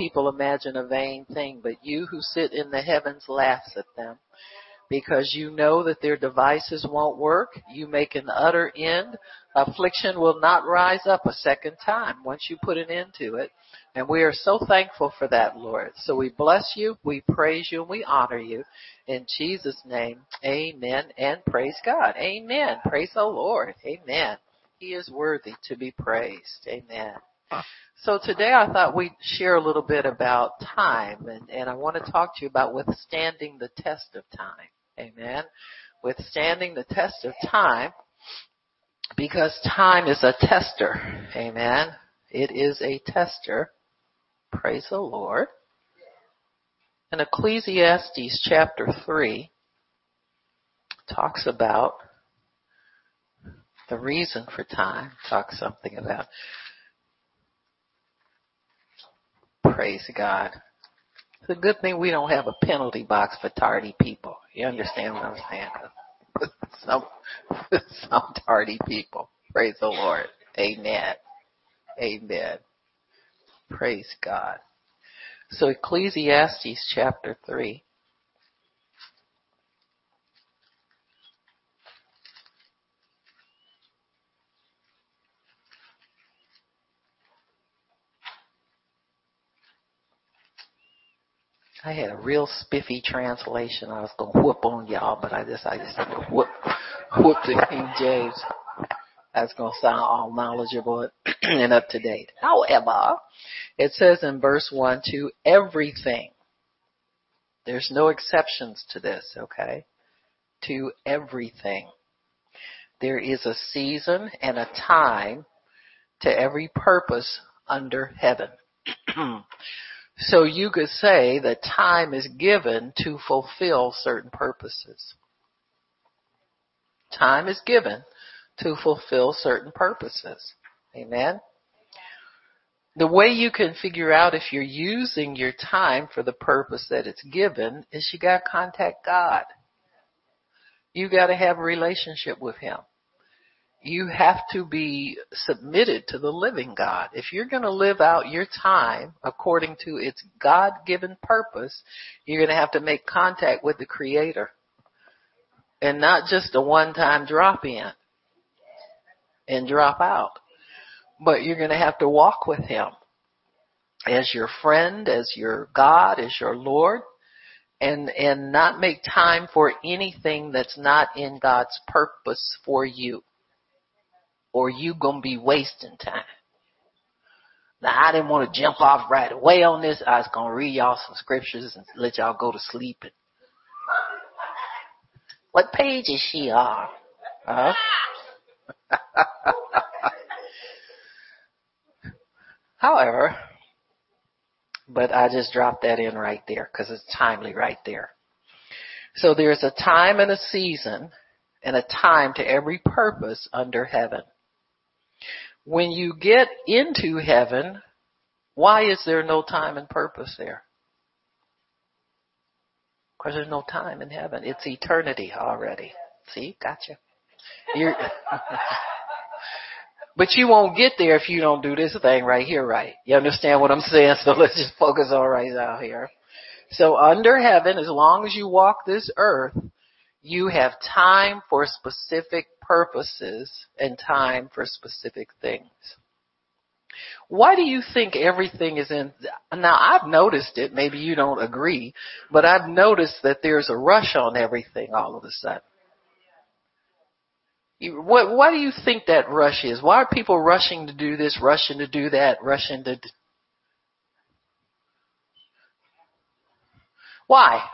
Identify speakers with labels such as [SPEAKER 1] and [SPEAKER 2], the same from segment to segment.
[SPEAKER 1] people imagine a vain thing, but you who sit in the heavens laughs at them because you know that their devices won't work. You make an utter end. Affliction will not rise up a second time once you put an end to it. And we are so thankful for that, Lord. So we bless you, we praise you, and we honor you. In Jesus' name, amen and praise God. Amen. Praise the Lord. Amen. He is worthy to be praised. Amen. So today I thought we'd share a little bit about time and, and I want to talk to you about withstanding the test of time. Amen. Withstanding the test of time because time is a tester. Amen. It is a tester. Praise the Lord. In Ecclesiastes chapter 3 talks about the reason for time, talks something about praise God. It's a good thing we don't have a penalty box for tardy people. You understand what I'm saying? some, some tardy people. Praise the Lord. Amen. Amen. Praise God. So Ecclesiastes chapter 3. I had a real spiffy translation. I was gonna whoop on y'all, but I just I just had to whoop whoop the King James. That's gonna sound all knowledgeable and up to date. However, it says in verse one to everything. There's no exceptions to this, okay? To everything. There is a season and a time to every purpose under heaven. So you could say that time is given to fulfill certain purposes. Time is given to fulfill certain purposes. Amen. The way you can figure out if you're using your time for the purpose that it's given is you gotta contact God. You gotta have a relationship with Him you have to be submitted to the living God. If you're going to live out your time according to its God given purpose, you're going to have to make contact with the Creator. And not just a one time drop in and drop out. But you're going to have to walk with Him as your friend, as your God, as your Lord. And, and not make time for anything that's not in God's purpose for you or you gonna be wasting time. Now I didn't want to jump off right away on this. I was gonna read y'all some scriptures and let y'all go to sleep. What page is she on? Huh? However, but I just dropped that in right there because it's timely right there. So there's a time and a season and a time to every purpose under heaven. When you get into heaven, why is there no time and purpose there? Because there's no time in heaven. It's eternity already. See, gotcha. You're but you won't get there if you don't do this thing right here right. You understand what I'm saying? So let's just focus on right out here. So under heaven, as long as you walk this earth, you have time for specific purposes and time for specific things. Why do you think everything is in, now I've noticed it, maybe you don't agree, but I've noticed that there's a rush on everything all of a sudden. What, why do you think that rush is? Why are people rushing to do this, rushing to do that, rushing to, why?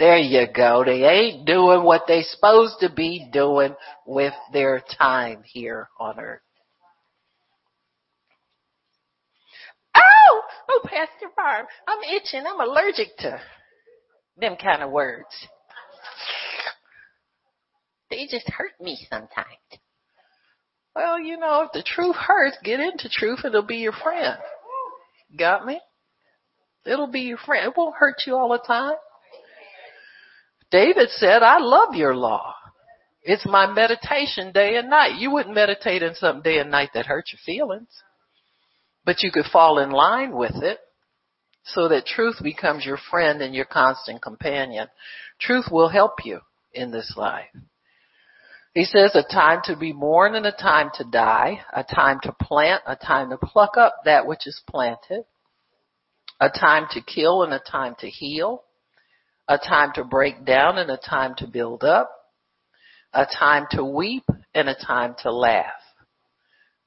[SPEAKER 1] There you go. They ain't doing what they supposed to be doing with their time here on earth. Oh, oh, Pastor Barb, I'm itching. I'm allergic to them kind of words. They just hurt me sometimes. Well, you know, if the truth hurts, get into truth. And it'll be your friend. Got me? It'll be your friend. It won't hurt you all the time. David said, I love your law. It's my meditation day and night. You wouldn't meditate in something day and night that hurt your feelings. But you could fall in line with it so that truth becomes your friend and your constant companion. Truth will help you in this life. He says a time to be born and a time to die, a time to plant, a time to pluck up that which is planted, a time to kill and a time to heal, a time to break down and a time to build up, a time to weep and a time to laugh,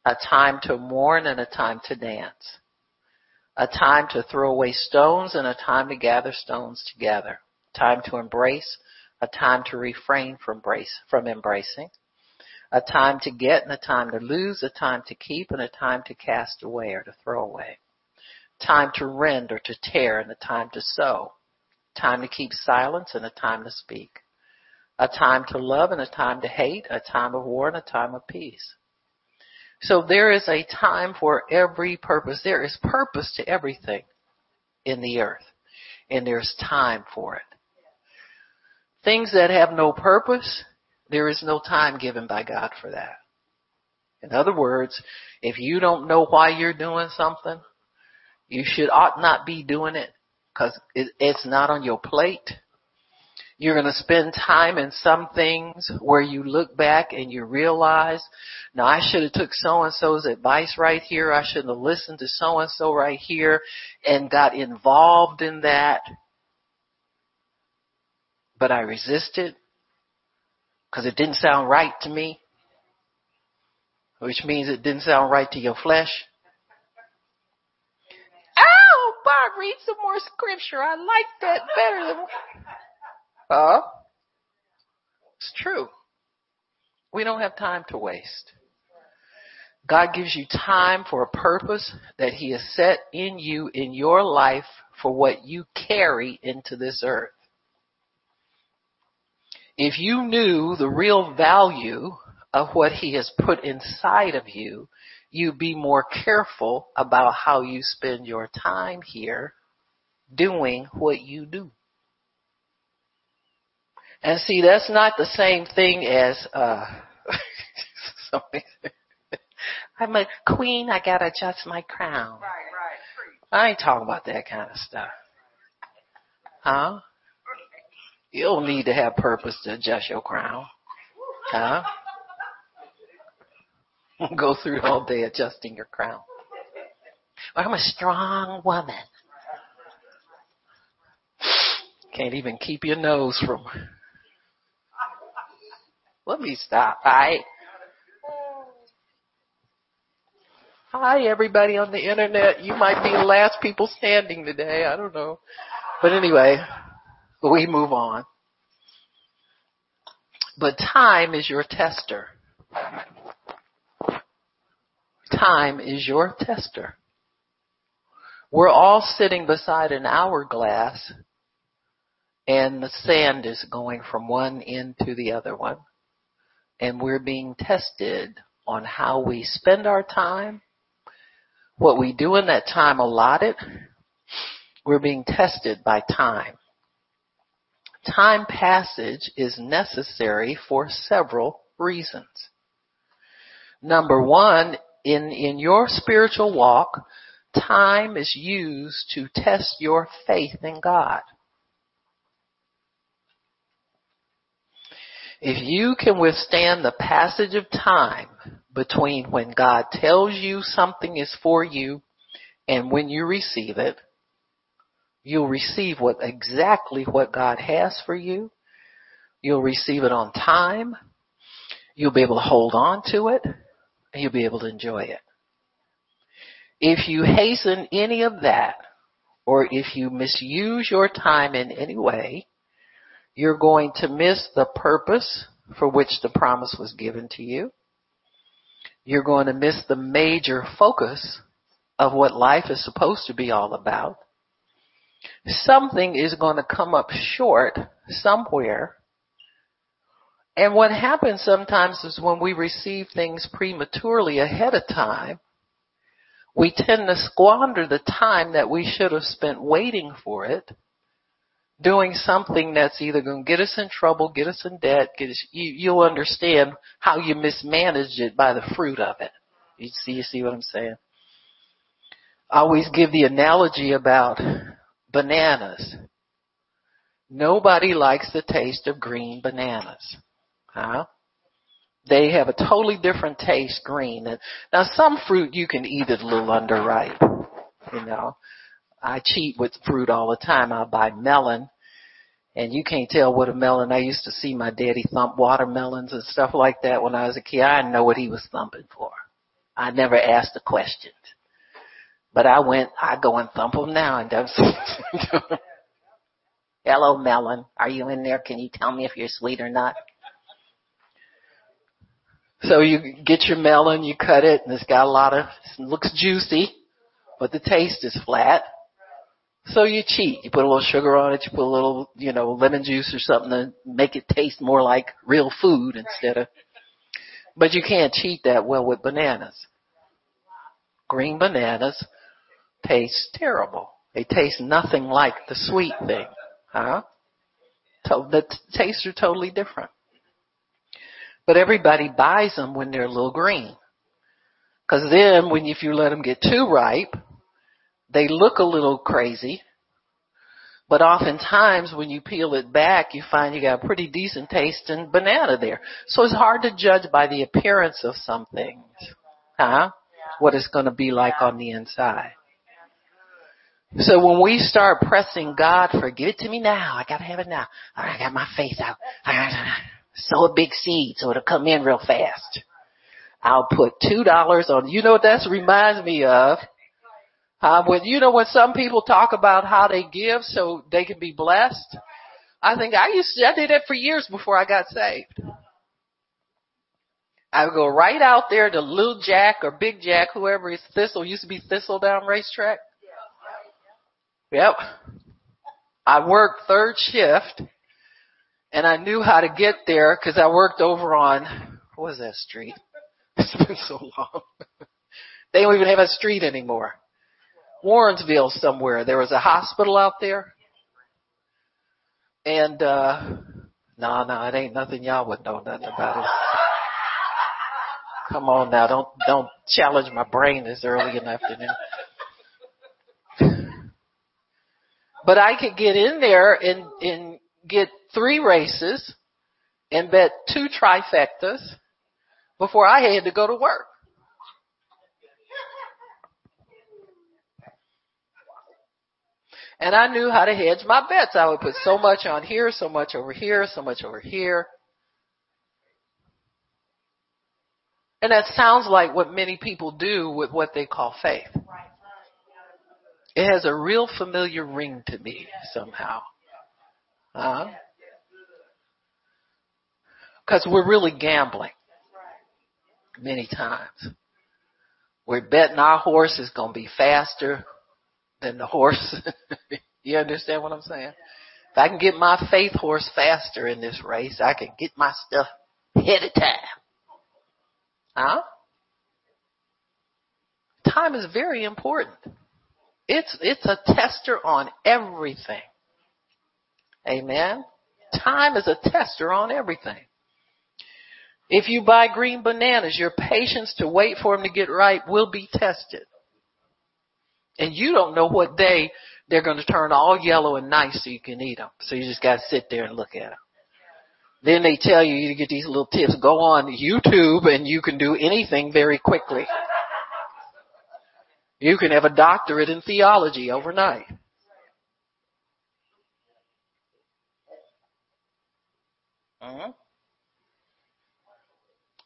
[SPEAKER 1] a time to mourn and a time to dance, a time to throw away stones and a time to gather stones together, time to embrace a time to refrain from embrace, from embracing, a time to get and a time to lose, a time to keep and a time to cast away or to throw away, time to rend or to tear and a time to sow, time to keep silence and a time to speak, a time to love and a time to hate, a time of war and a time of peace. So there is a time for every purpose. There is purpose to everything in the earth. And there's time for it. Things that have no purpose, there is no time given by God for that. In other words, if you don't know why you're doing something, you should ought not be doing it because it, it's not on your plate. You're going to spend time in some things where you look back and you realize, now I should have took so and so's advice right here. I shouldn't have listened to so and so right here and got involved in that but I resisted because it didn't sound right to me, which means it didn't sound right to your flesh. Oh, read some more scripture. I like that better than. Huh? It's true. We don't have time to waste. God gives you time for a purpose that He has set in you in your life for what you carry into this earth. If you knew the real value of what he has put inside of you, you'd be more careful about how you spend your time here doing what you do. And see, that's not the same thing as, uh, I'm a queen, I gotta adjust my crown. Right, right. I ain't talking about that kind of stuff. Huh? You don't need to have purpose to adjust your crown. Huh? Go through all day adjusting your crown. I'm a strong woman. Can't even keep your nose from. Let me stop. Hi. Hi, everybody on the internet. You might be the last people standing today. I don't know. But anyway, we move on. But time is your tester. Time is your tester. We're all sitting beside an hourglass and the sand is going from one end to the other one. And we're being tested on how we spend our time, what we do in that time allotted. We're being tested by time. Time passage is necessary for several reasons. Number one, in, in your spiritual walk, time is used to test your faith in God. If you can withstand the passage of time between when God tells you something is for you and when you receive it, You'll receive what exactly what God has for you. You'll receive it on time. You'll be able to hold on to it you'll be able to enjoy it. If you hasten any of that or if you misuse your time in any way, you're going to miss the purpose for which the promise was given to you. You're going to miss the major focus of what life is supposed to be all about something is going to come up short somewhere. And what happens sometimes is when we receive things prematurely ahead of time, we tend to squander the time that we should have spent waiting for it, doing something that's either going to get us in trouble, get us in debt, get us, you, you'll understand how you mismanaged it by the fruit of it. You see, you see what I'm saying? I always give the analogy about bananas. Nobody likes the taste of green bananas. Huh? They have a totally different taste, green. Now some fruit you can eat it a little underripe. You know, I cheat with fruit all the time. I'll buy melon and you can't tell what a melon. I used to see my daddy thump watermelons and stuff like that when I was a kid. I didn't know what he was thumping for. I never asked the questions. But I went, I go and thump them now and don't. Hello, melon. Are you in there? Can you tell me if you're sweet or not? So you get your melon, you cut it, and it's got a lot of, it looks juicy, but the taste is flat. So you cheat. You put a little sugar on it, you put a little, you know, lemon juice or something to make it taste more like real food instead of, but you can't cheat that well with bananas. Green bananas taste terrible. They taste nothing like the sweet thing. Huh? The tastes are totally different. But everybody buys them when they're a little green. Cause then when, if you let them get too ripe, they look a little crazy. But oftentimes when you peel it back, you find you got a pretty decent tasting banana there. So it's hard to judge by the appearance of some things. Huh? What it's to be like on the inside. So when we start pressing God for give it to me now, I gotta have it now. I got my face out. Sow a big seed so it'll come in real fast. I'll put two dollars on. You know what that reminds me of? Uh, when you know when some people talk about how they give so they can be blessed. I think I used to, I did that for years before I got saved. I would go right out there to Little Jack or Big Jack, whoever is Thistle, used to be Thistledown racetrack. Yep. I worked third shift and I knew how to get there because I worked over on, what was that street? It's been so long. they don't even have a street anymore. Warrensville somewhere. There was a hospital out there. And, uh, no, no, it ain't nothing y'all would know nothing about it. Come on now, don't, don't challenge my brain this early in the afternoon. But I could get in there and, and get three races and bet two trifectas before I had to go to work. And I knew how to hedge my bets. I would put so much on here, so much over here, so much over here. And that sounds like what many people do with what they call faith. It has a real familiar ring to me somehow. Huh? Cause we're really gambling. Many times. We're betting our horse is gonna be faster than the horse. you understand what I'm saying? If I can get my faith horse faster in this race, I can get my stuff ahead of time. Huh? Time is very important. It's, it's a tester on everything. Amen. Time is a tester on everything. If you buy green bananas, your patience to wait for them to get ripe will be tested. And you don't know what day they're going to turn all yellow and nice so you can eat them. So you just got to sit there and look at them. Then they tell you you get these little tips. Go on YouTube and you can do anything very quickly. You can have a doctorate in theology overnight. Uh-huh.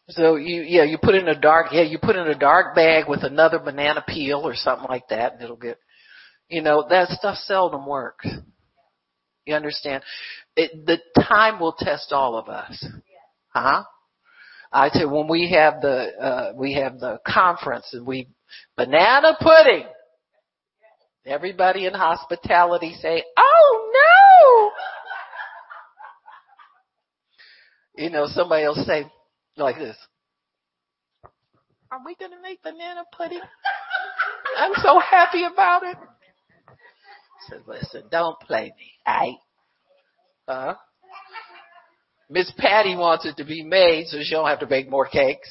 [SPEAKER 1] So you, yeah, you put in a dark, yeah, you put in a dark bag with another banana peel or something like that and it'll get, you know, that stuff seldom works. You understand? It, the time will test all of us. Huh? I you, when we have the, uh, we have the conference and we, banana pudding. Everybody in hospitality say, oh no! You know, somebody will say, like this. Are we gonna make banana pudding? I'm so happy about it. I said, listen, don't play me, alright? Huh? Miss Patty wants it to be made so she don't have to bake more cakes.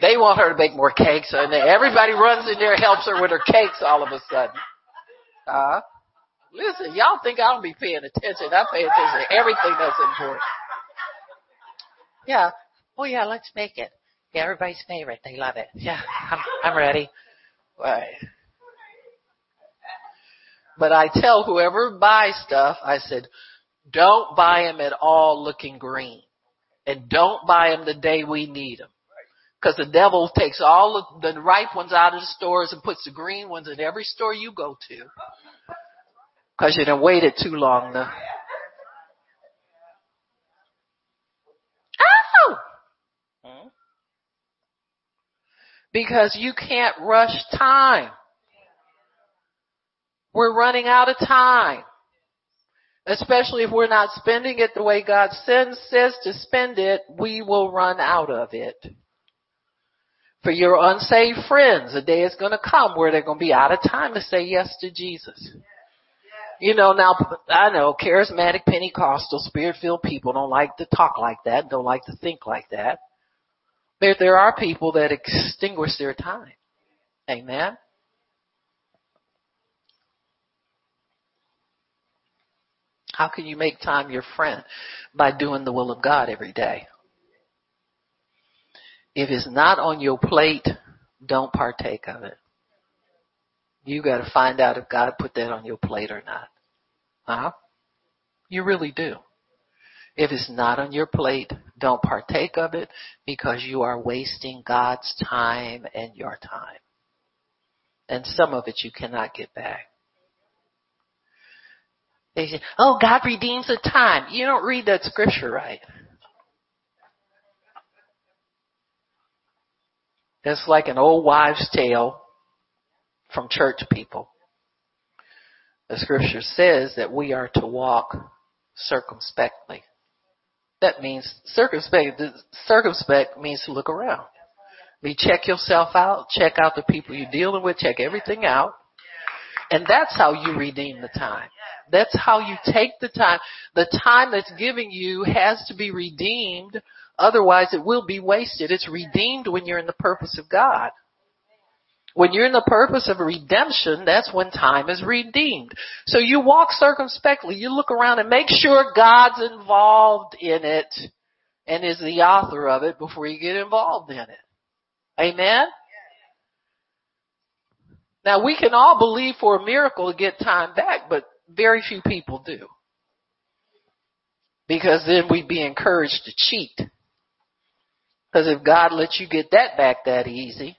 [SPEAKER 1] They want her to bake more cakes, and everybody runs in there, helps her with her cakes all of a sudden. Uh, listen, y'all think I don't be paying attention. I pay attention to everything that's important. Yeah. Oh yeah, let's make it. Yeah, everybody's favorite. They love it. Yeah, I'm, I'm ready. Right. But I tell whoever buys stuff, I said, don't buy them at all looking green. And don't buy them the day we need them. Cause the devil takes all the ripe ones out of the stores and puts the green ones in every store you go to. Cause you done waited too long now. Oh! Because you can't rush time. We're running out of time. Especially if we're not spending it the way God sends, says to spend it, we will run out of it. For your unsaved friends, a day is going to come where they're going to be out of time to say yes to Jesus. You know, now, I know charismatic Pentecostal spirit-filled people don't like to talk like that, don't like to think like that. But there are people that extinguish their time. Amen. How can you make time your friend? By doing the will of God every day. If it's not on your plate, don't partake of it. You gotta find out if God put that on your plate or not. Huh? You really do. If it's not on your plate, don't partake of it because you are wasting God's time and your time. And some of it you cannot get back. They say, oh, God redeems the time. You don't read that scripture right. It's like an old wives' tale from church people. The scripture says that we are to walk circumspectly. That means circumspect, circumspect means to look around. Mean, check yourself out, check out the people you're dealing with, check everything out. And that's how you redeem the time. That's how you take the time. The time that's giving you has to be redeemed. Otherwise it will be wasted. It's redeemed when you're in the purpose of God. When you're in the purpose of redemption, that's when time is redeemed. So you walk circumspectly. You look around and make sure God's involved in it and is the author of it before you get involved in it. Amen? Now we can all believe for a miracle to get time back, but very few people do. Because then we'd be encouraged to cheat. Because if God lets you get that back that easy,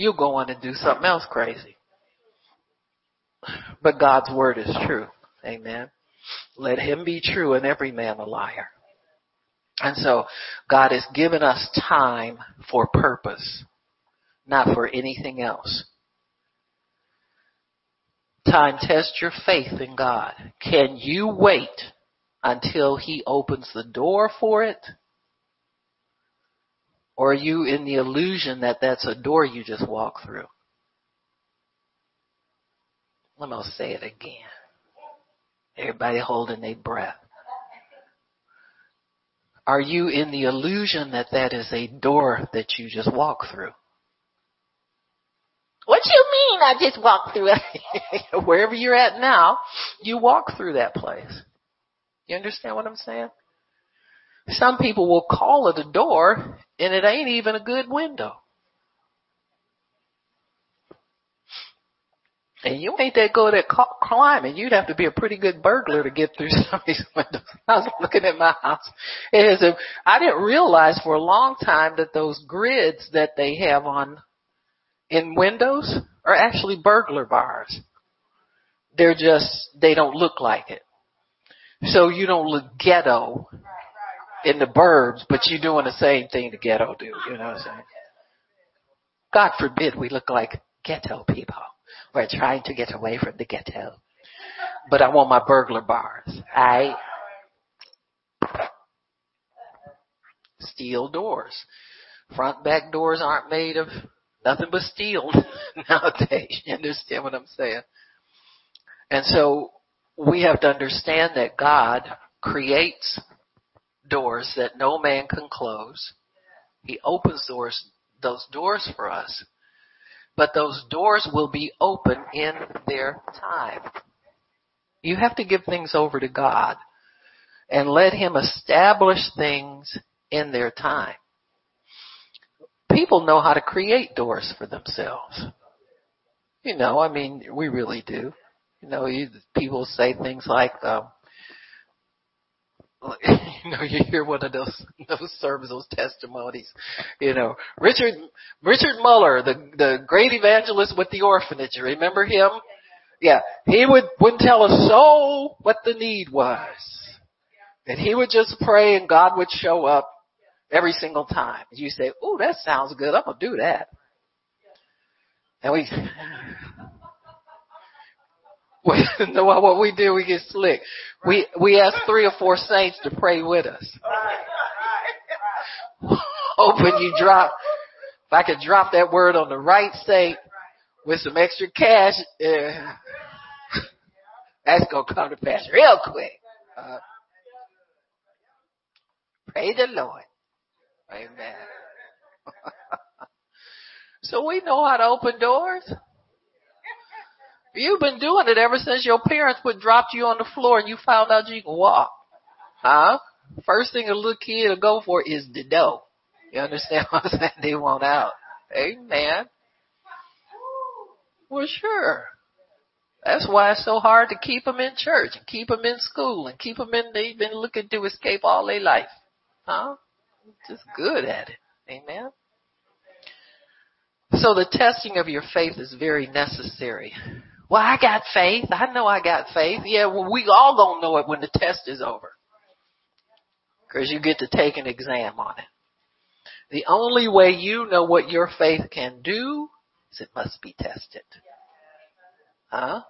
[SPEAKER 1] you'll go on and do something else crazy. But God's word is true. Amen. Let him be true and every man a liar. And so God has given us time for purpose, not for anything else. Time test your faith in God. Can you wait until he opens the door for it? Or are you in the illusion that that's a door you just walk through? Let me say it again. Everybody holding their breath. Are you in the illusion that that is a door that you just walk through? What you mean I just walk through it? Wherever you're at now, you walk through that place. You understand what I'm saying? Some people will call it a door and it ain't even a good window. And you ain't that good at climbing. You'd have to be a pretty good burglar to get through some of these windows. I was looking at my house. It is a, I didn't realize for a long time that those grids that they have on in windows are actually burglar bars. They're just, they don't look like it. So you don't look ghetto in the burbs, but you're doing the same thing the ghetto do, you know what I'm saying? God forbid we look like ghetto people. We're trying to get away from the ghetto. But I want my burglar bars. I steel doors. Front back doors aren't made of nothing but steel nowadays. You understand what I'm saying? And so we have to understand that God creates doors that no man can close. He opens doors those doors for us. But those doors will be open in their time. You have to give things over to God and let Him establish things in their time. People know how to create doors for themselves. You know, I mean, we really do. You know, you, people say things like, um, you know, you hear one of those those sermons, those testimonies. You know, Richard Richard Muller, the the great evangelist with the orphanage. Remember him? Yeah, he would wouldn't tell a soul what the need was, and he would just pray, and God would show up every single time. You say, "Oh, that sounds good. I'm gonna do that." And we what we do, we get slick. We we ask three or four saints to pray with us. Hoping you drop if I could drop that word on the right saint with some extra cash, uh, that's gonna come to pass real quick. Uh, pray the Lord. Amen. so we know how to open doors. You've been doing it ever since your parents would drop you on the floor and you found out you can walk. Huh? First thing a little kid will go for is the dough. You understand what I'm saying? They want out. Amen. Well, sure. That's why it's so hard to keep them in church and keep them in school and keep them in, they've been looking to escape all their life. Huh? Just good at it. Amen. So the testing of your faith is very necessary. Well, I got faith. I know I got faith. Yeah, well, we all gonna know it when the test is over. Cause you get to take an exam on it. The only way you know what your faith can do is it must be tested. Huh?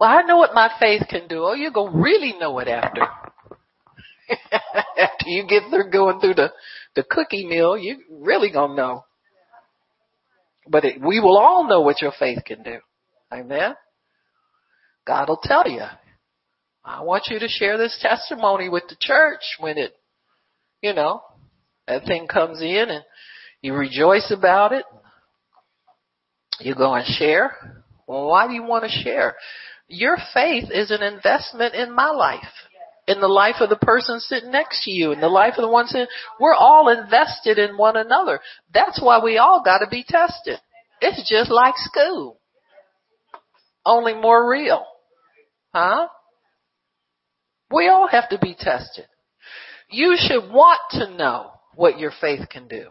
[SPEAKER 1] Well, I know what my faith can do. Oh, you're gonna really know it after. after you get through going through the, the cookie mill, you really gonna know. But it, we will all know what your faith can do. Amen. God will tell you. I want you to share this testimony with the church when it, you know, that thing comes in and you rejoice about it. You go and share. Well, why do you want to share? Your faith is an investment in my life in the life of the person sitting next to you, in the life of the one sitting, we're all invested in one another. That's why we all gotta be tested. It's just like school. Only more real. Huh? We all have to be tested. You should want to know what your faith can do.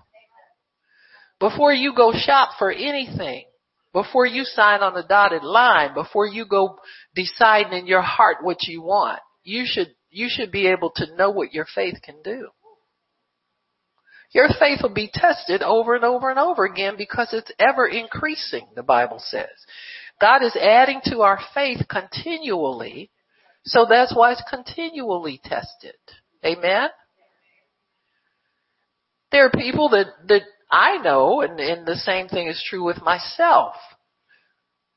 [SPEAKER 1] Before you go shop for anything, before you sign on the dotted line, before you go deciding in your heart what you want, you should you should be able to know what your faith can do. Your faith will be tested over and over and over again because it's ever increasing, the Bible says. God is adding to our faith continually, so that's why it's continually tested. Amen? There are people that, that I know, and, and the same thing is true with myself.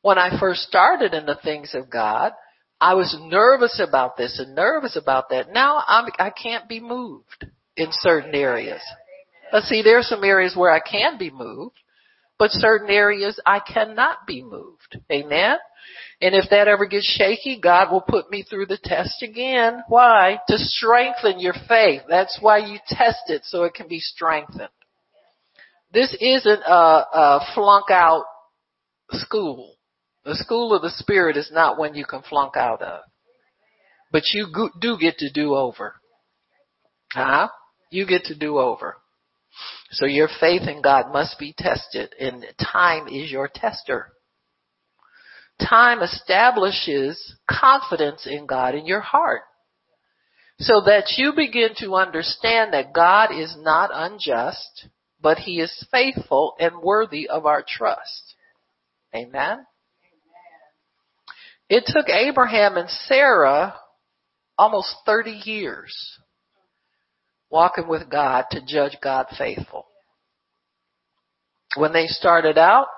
[SPEAKER 1] When I first started in the things of God, I was nervous about this and nervous about that. Now I'm, I can't be moved in certain areas. But see, there are some areas where I can be moved, but certain areas I cannot be moved. Amen? And if that ever gets shaky, God will put me through the test again. Why? To strengthen your faith. That's why you test it so it can be strengthened. This isn't a, a flunk out school. The school of the Spirit is not one you can flunk out of. But you do get to do over. Huh? You get to do over. So your faith in God must be tested and time is your tester. Time establishes confidence in God in your heart so that you begin to understand that God is not unjust, but He is faithful and worthy of our trust. Amen. It took Abraham and Sarah almost 30 years walking with God to judge God faithful. When they started out,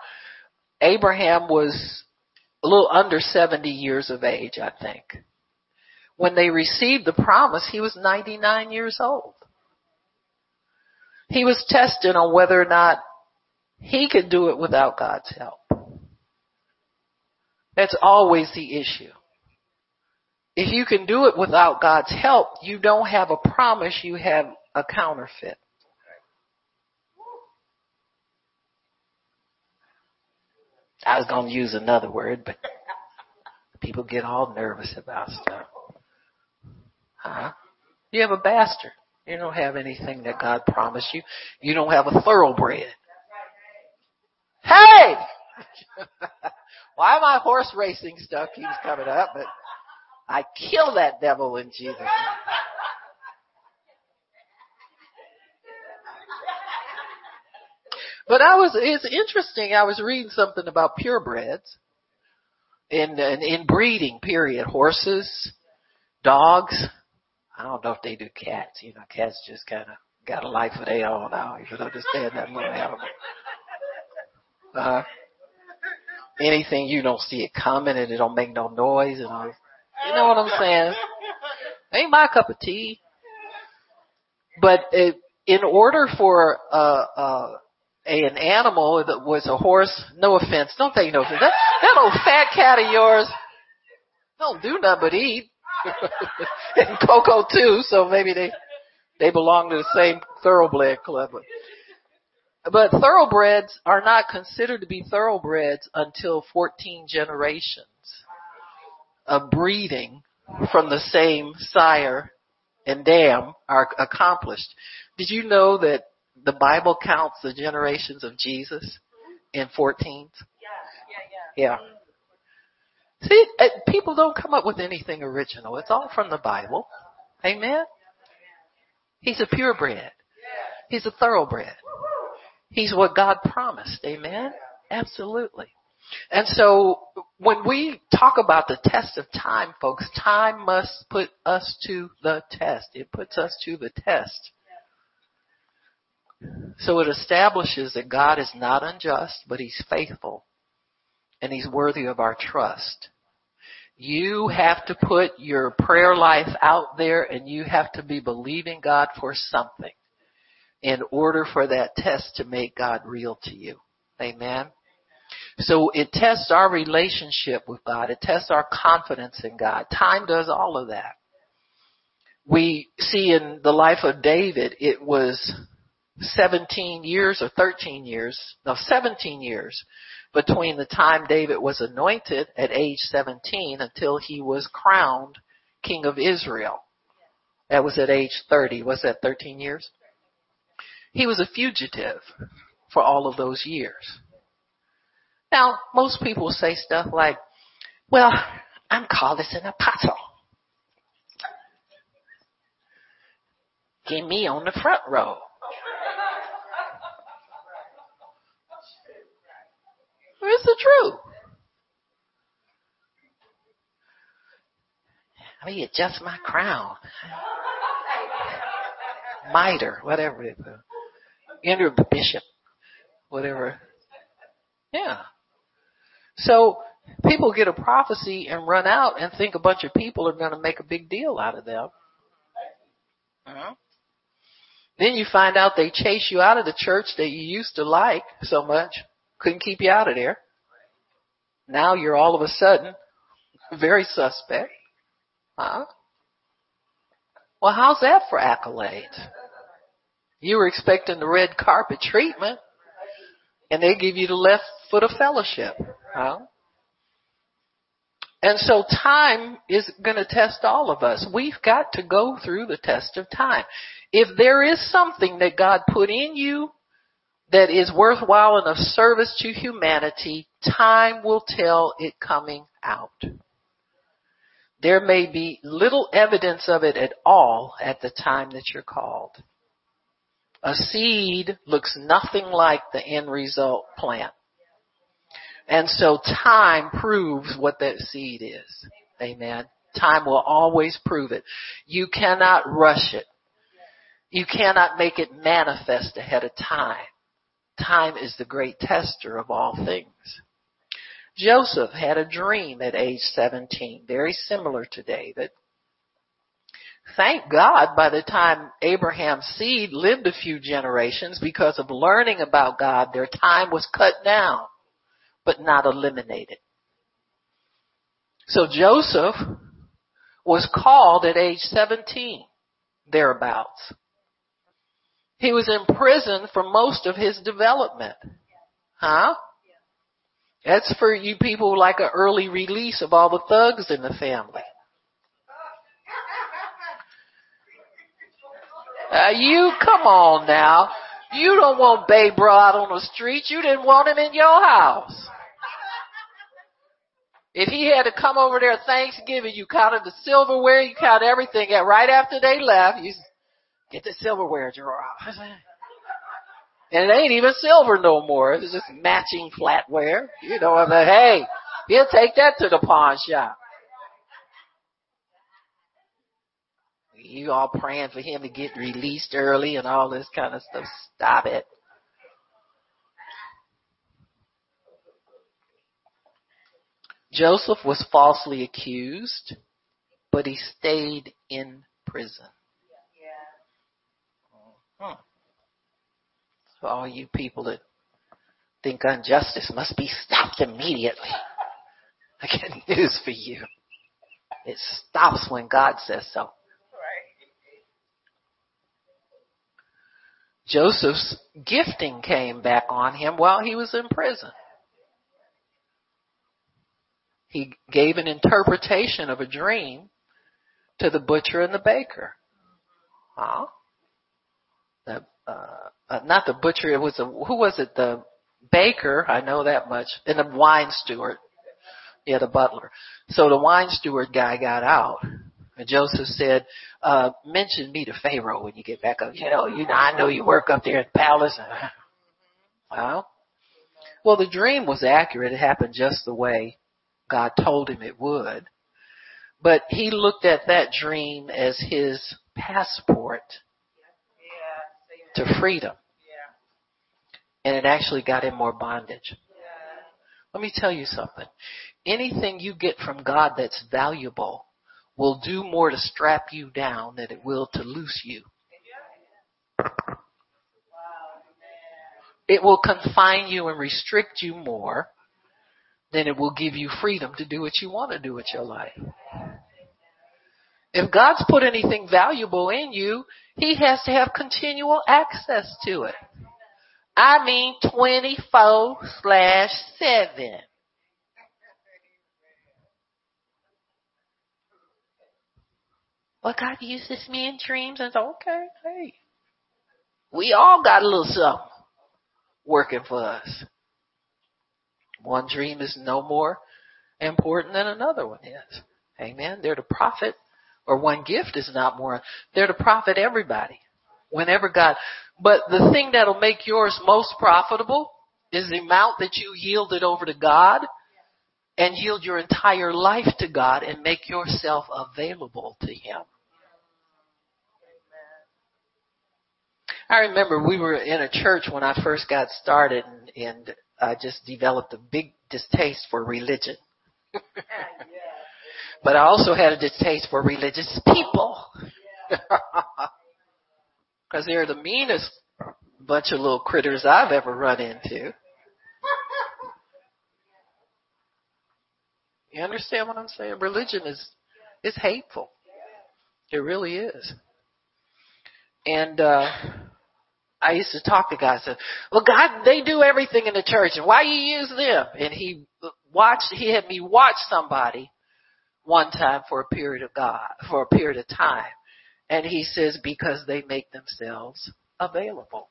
[SPEAKER 1] Abraham was a little under 70 years of age, I think. When they received the promise, he was 99 years old. He was tested on whether or not he could do it without God's help. That's always the issue. If you can do it without God's help, you don't have a promise, you have a counterfeit. I was going to use another word, but people get all nervous about stuff. Huh? You have a bastard. You don't have anything that God promised you. You don't have a thoroughbred. Hey! Why my horse racing stuff keeps coming up, but I kill that devil in Jesus' name. But I was, it's interesting, I was reading something about purebreds in, in, in breeding period. Horses, dogs, I don't know if they do cats, you know, cats just kinda got a life of their own now. You should understand that little animal. Uh, anything you don't see it coming and it don't make no noise and all. You know what I'm saying? Ain't my cup of tea. But it, in order for uh, uh, a, an animal that was a horse, no offense, don't take no offense. That, that old fat cat of yours don't do nothing but eat. and Coco too, so maybe they they belong to the same thoroughbred club. But thoroughbreds are not considered to be thoroughbreds until 14 generations of breeding from the same sire and dam are accomplished. Did you know that the Bible counts the generations of Jesus in 14s? Yeah, yeah, yeah. Yeah. See, uh, people don't come up with anything original. It's all from the Bible. Amen? He's a purebred. He's a thoroughbred. He's what God promised. Amen? Absolutely. And so when we talk about the test of time, folks, time must put us to the test. It puts us to the test. So it establishes that God is not unjust, but He's faithful and He's worthy of our trust. You have to put your prayer life out there and you have to be believing God for something in order for that test to make God real to you. Amen. So it tests our relationship with God. It tests our confidence in God. Time does all of that. We see in the life of David, it was 17 years or 13 years, no, 17 years between the time David was anointed at age 17 until he was crowned king of Israel. That was at age 30. Was that 13 years? He was a fugitive for all of those years. Now, most people say stuff like, well, I'm called as an apostle. Get me on the front row. Where's the truth? I mean, adjust my crown. Mitre, whatever it is. The bishop, whatever. Yeah. So people get a prophecy and run out and think a bunch of people are going to make a big deal out of them. Uh-huh. Then you find out they chase you out of the church that you used to like so much, couldn't keep you out of there. Now you're all of a sudden very suspect. Huh? Well, how's that for accolades? You were expecting the red carpet treatment, and they give you the left foot of fellowship. Huh? And so time is going to test all of us. We've got to go through the test of time. If there is something that God put in you that is worthwhile and of service to humanity, time will tell it coming out. There may be little evidence of it at all at the time that you're called. A seed looks nothing like the end result plant. And so time proves what that seed is. Amen. Time will always prove it. You cannot rush it. You cannot make it manifest ahead of time. Time is the great tester of all things. Joseph had a dream at age 17, very similar to David. Thank God by the time Abraham's seed lived a few generations because of learning about God, their time was cut down, but not eliminated. So Joseph was called at age 17, thereabouts. He was in prison for most of his development. Huh? That's for you people like an early release of all the thugs in the family. Uh, you come on now. You don't want Babe out on the street. You didn't want him in your house. If he had to come over there Thanksgiving, you counted the silverware, you counted everything. And right after they left, you get the silverware drawer out. And it ain't even silver no more. It's just matching flatware. You know, I'm like, hey, he'll take that to the pawn shop. You all praying for him to get released early and all this kind of stuff. Stop it. Joseph was falsely accused, but he stayed in prison. Hmm. So all you people that think injustice must be stopped immediately. I got news for you. It stops when God says so. Joseph's gifting came back on him while he was in prison. He gave an interpretation of a dream to the butcher and the baker. Huh? The, uh, uh, not the butcher, it was a, who was it? The baker, I know that much, and the wine steward. Yeah, the butler. So the wine steward guy got out. And Joseph said, uh, mention me to Pharaoh when you get back up. You know, you know, I know you work up there at the palace. Well, well, the dream was accurate. It happened just the way God told him it would. But he looked at that dream as his passport to freedom. And it actually got him more bondage. Let me tell you something. Anything you get from God that's valuable will do more to strap you down than it will to loose you. It will confine you and restrict you more than it will give you freedom to do what you want to do with your life. If God's put anything valuable in you, He has to have continual access to it. I mean 24 slash 7. Well, God uses me in dreams and said, okay, hey. We all got a little something working for us. One dream is no more important than another one is. Amen. They're to profit, or one gift is not more. They're to profit everybody. Whenever God, but the thing that'll make yours most profitable is the amount that you yielded over to God and yield your entire life to God and make yourself available to Him. I remember we were in a church when I first got started and, and I just developed a big distaste for religion. but I also had a distaste for religious people. Cause they're the meanest bunch of little critters I've ever run into. You understand what I'm saying? Religion is, is hateful. It really is. And, uh, I used to talk to guys. Said, "Well, God, they do everything in the church, and why you use them?" And he watched. He had me watch somebody one time for a period of God for a period of time, and he says because they make themselves available.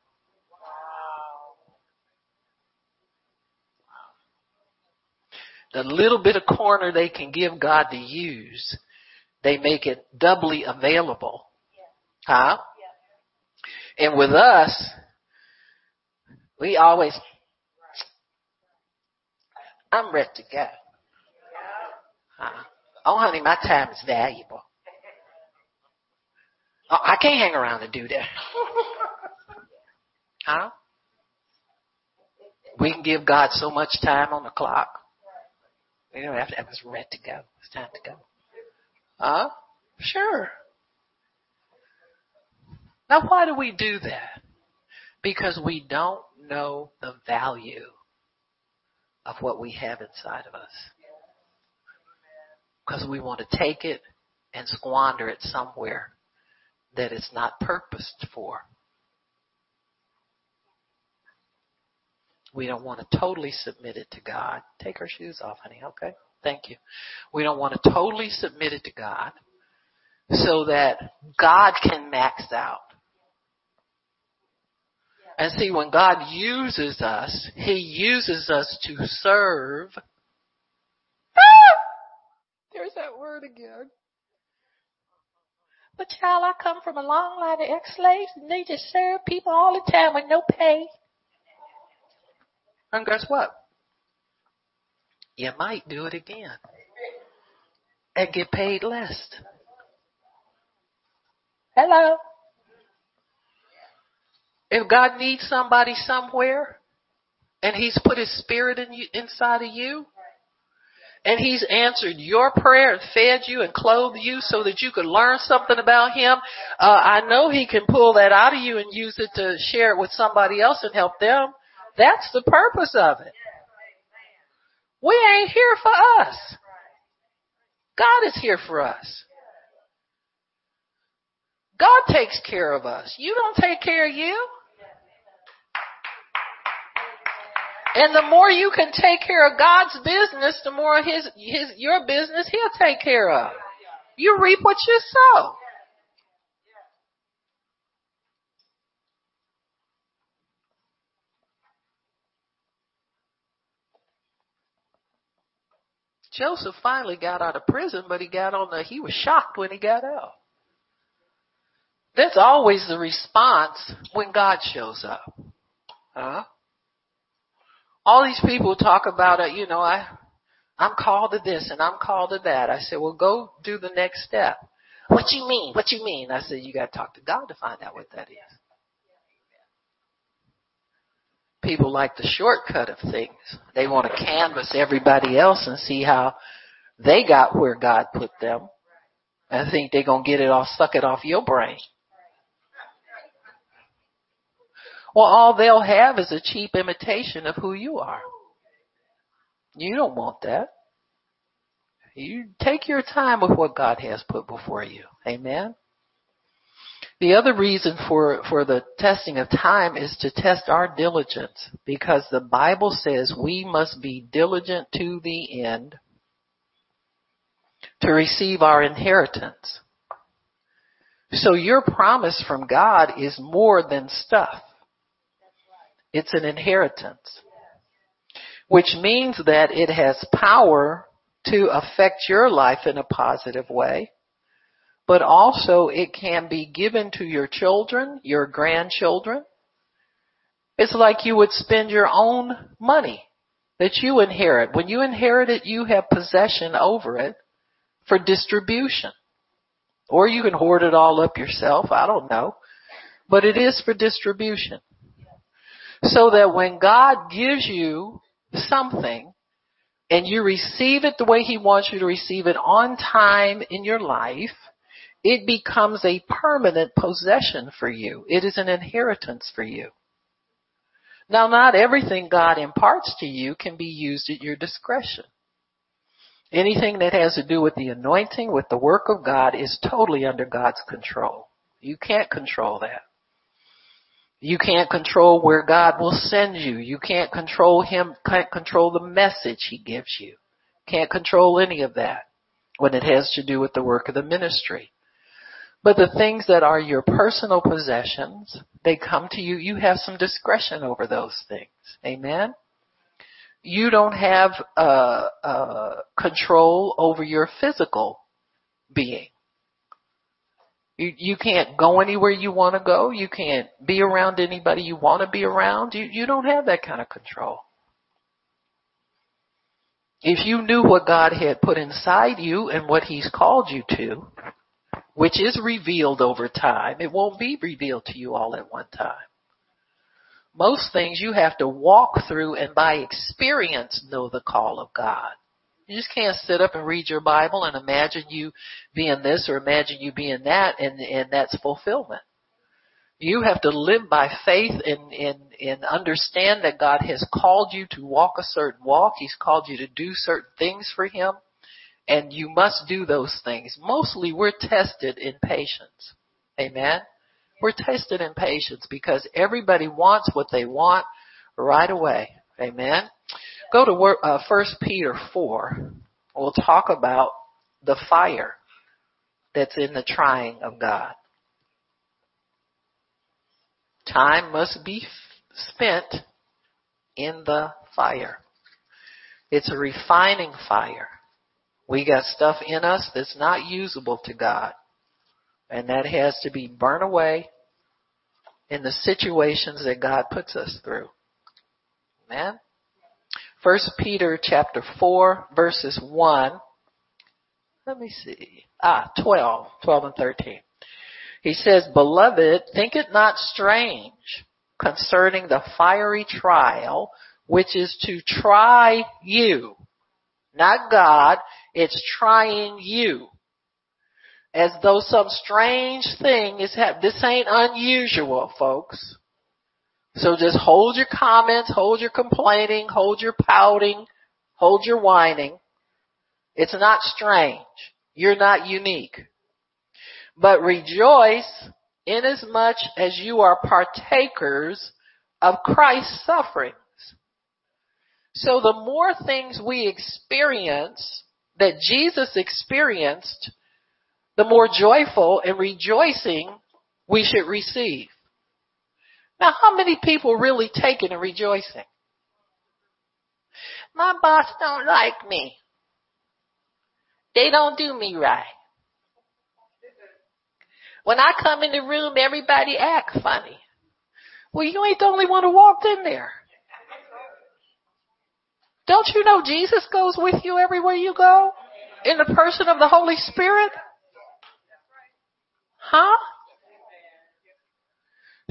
[SPEAKER 1] The little bit of corner they can give God to use, they make it doubly available. Huh? And with us, we always, I'm ready to go. Uh, oh, honey, my time is valuable. Oh, I can't hang around and do that. Huh? We can give God so much time on the clock. We don't have to have us ready to go. It's time to go. Huh? Sure. Now why do we do that? Because we don't know the value of what we have inside of us. Because we want to take it and squander it somewhere that it's not purposed for. We don't want to totally submit it to God. Take our shoes off, honey, okay? Thank you. We don't want to totally submit it to God so that God can max out. And see, when God uses us, He uses us to serve. Ah! There's that word again. But child, I come from a long line of ex-slaves and they just serve people all the time with no pay. And guess what? You might do it again and get paid less. Hello. If God needs somebody somewhere and He's put His Spirit in you, inside of you, and He's answered your prayer and fed you and clothed you so that you could learn something about Him, uh, I know He can pull that out of you and use it to share it with somebody else and help them. That's the purpose of it. We ain't here for us. God is here for us. God takes care of us. You don't take care of you. And the more you can take care of God's business, the more his, his, your business he'll take care of. You reap what you sow. Joseph finally got out of prison, but he got on the, he was shocked when he got out. That's always the response when God shows up. Huh? All these people talk about it, you know, I, I'm called to this and I'm called to that. I said, well go do the next step. What you mean? What you mean? I said, you gotta talk to God to find out what that is. People like the shortcut of things. They want to canvas everybody else and see how they got where God put them. I think they're gonna get it all, suck it off your brain. Well, all they'll have is a cheap imitation of who you are. You don't want that. You take your time with what God has put before you. Amen. The other reason for, for the testing of time is to test our diligence because the Bible says we must be diligent to the end to receive our inheritance. So your promise from God is more than stuff. It's an inheritance. Which means that it has power to affect your life in a positive way. But also it can be given to your children, your grandchildren. It's like you would spend your own money that you inherit. When you inherit it, you have possession over it for distribution. Or you can hoard it all up yourself. I don't know. But it is for distribution. So that when God gives you something and you receive it the way He wants you to receive it on time in your life, it becomes a permanent possession for you. It is an inheritance for you. Now not everything God imparts to you can be used at your discretion. Anything that has to do with the anointing, with the work of God is totally under God's control. You can't control that. You can't control where God will send you. You can't control Him, can't control the message He gives you. Can't control any of that when it has to do with the work of the ministry. But the things that are your personal possessions, they come to you. You have some discretion over those things. Amen? You don't have uh, uh, control over your physical being. You, you can't go anywhere you want to go. You can't be around anybody you want to be around. You, you don't have that kind of control. If you knew what God had put inside you and what He's called you to, which is revealed over time, it won't be revealed to you all at one time. Most things you have to walk through and by experience know the call of God. You just can't sit up and read your Bible and imagine you being this or imagine you being that and, and that's fulfillment. You have to live by faith and, and, and understand that God has called you to walk a certain walk. He's called you to do certain things for Him. And you must do those things. Mostly we're tested in patience. Amen. We're tested in patience because everybody wants what they want right away. Amen. Go to uh, 1 Peter 4. We'll talk about the fire that's in the trying of God. Time must be spent in the fire. It's a refining fire. We got stuff in us that's not usable to God. And that has to be burnt away in the situations that God puts us through. Amen. First Peter chapter 4 verses 1. Let me see. Ah, 12, 12 and 13. He says, Beloved, think it not strange concerning the fiery trial, which is to try you. Not God, it's trying you. As though some strange thing is happening. This ain't unusual, folks. So just hold your comments, hold your complaining, hold your pouting, hold your whining. It's not strange. You're not unique. But rejoice inasmuch as you are partakers of Christ's sufferings. So the more things we experience that Jesus experienced, the more joyful and rejoicing we should receive. Now how many people really take it and rejoicing? My boss don't like me. They don't do me right. When I come in the room, everybody act funny. Well, you ain't the only one who walked in there. Don't you know Jesus goes with you everywhere you go? In the person of the Holy Spirit? Huh?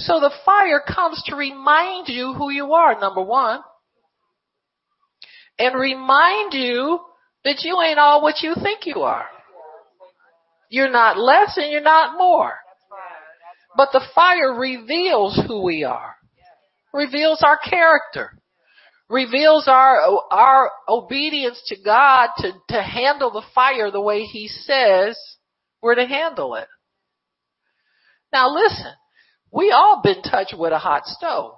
[SPEAKER 1] So the fire comes to remind you who you are, number one. And remind you that you ain't all what you think you are. You're not less and you're not more. But the fire reveals who we are. Reveals our character. Reveals our, our obedience to God to, to handle the fire the way He says we're to handle it. Now listen, we all been touched with a hot stove.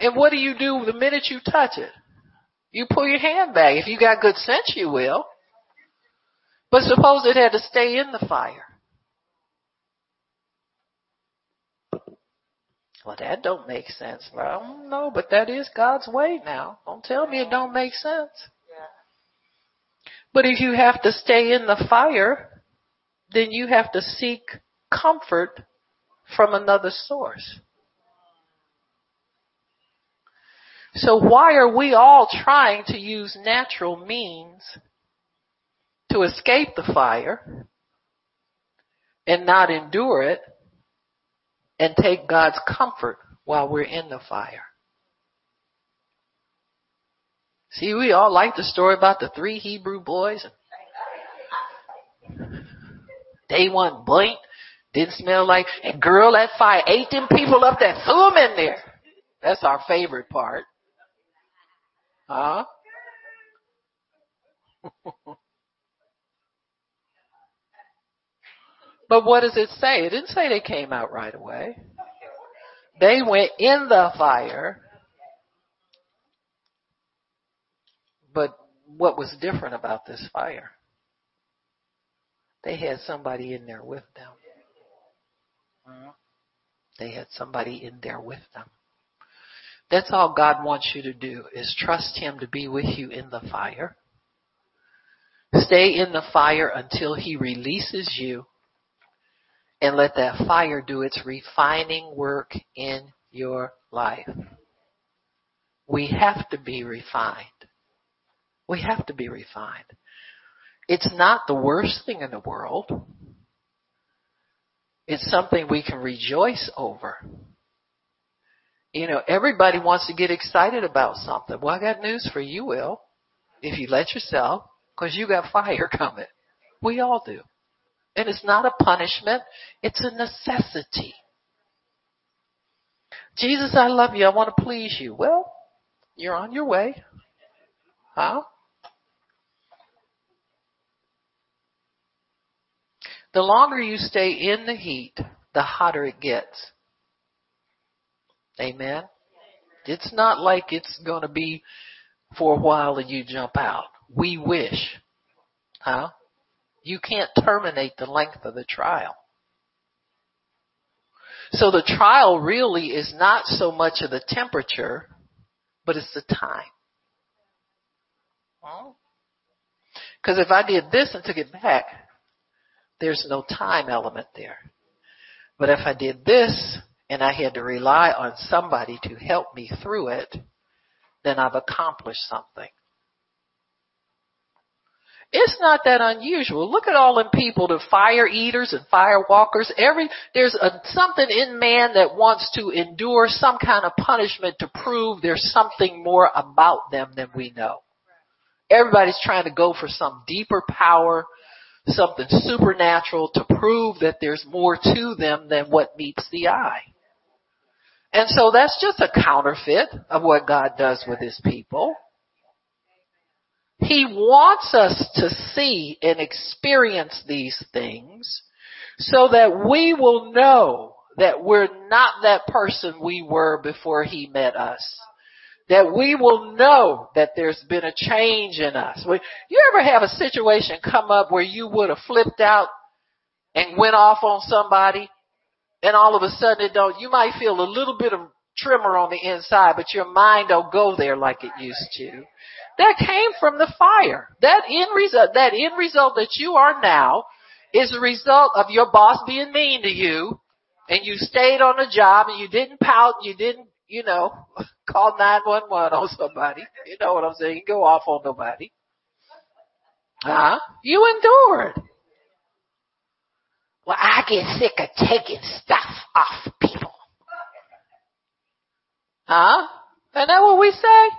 [SPEAKER 1] And what do you do the minute you touch it? You pull your hand back. If you got good sense, you will. But suppose it had to stay in the fire. Well, that don't make sense. Well, no, but that is God's way now. Don't tell me it don't make sense. But if you have to stay in the fire, then you have to seek comfort from another source. So why are we all trying to use natural means to escape the fire and not endure it and take God's comfort while we're in the fire. See, we all like the story about the three Hebrew boys. They one blinked, didn't smell like, and girl, that fire ate them people up there, threw them in there. That's our favorite part. Huh? But what does it say? It didn't say they came out right away. They went in the fire. But what was different about this fire? They had somebody in there with them. Mm-hmm. They had somebody in there with them. That's all God wants you to do is trust Him to be with you in the fire. Stay in the fire until He releases you and let that fire do its refining work in your life. We have to be refined. We have to be refined. It's not the worst thing in the world. It's something we can rejoice over. You know, everybody wants to get excited about something. Well, I got news for you, Will. If you let yourself, because you got fire coming. We all do. And it's not a punishment, it's a necessity. Jesus, I love you. I want to please you. Well, you're on your way. Huh? The longer you stay in the heat, the hotter it gets. Amen. It's not like it's going to be for a while and you jump out. We wish. Huh? You can't terminate the length of the trial. So the trial really is not so much of the temperature, but it's the time. Because if I did this and took it back, there's no time element there. But if I did this and I had to rely on somebody to help me through it, then I've accomplished something. It's not that unusual. Look at all them people, the fire eaters and fire walkers. Every, there's a, something in man that wants to endure some kind of punishment to prove there's something more about them than we know. Everybody's trying to go for some deeper power, something supernatural to prove that there's more to them than what meets the eye. And so that's just a counterfeit of what God does with his people. He wants us to see and experience these things so that we will know that we're not that person we were before he met us that we will know that there's been a change in us. You ever have a situation come up where you would have flipped out and went off on somebody and all of a sudden it don't, you might feel a little bit of tremor on the inside, but your mind don't go there like it used to. That came from the fire. That end result, that end result that you are now is a result of your boss being mean to you and you stayed on the job and you didn't pout, you didn't you know, call 911 on somebody. You know what I'm saying? You go off on nobody. Huh? You endured. Well, I get sick of taking stuff off people. Huh? Isn't that what we say?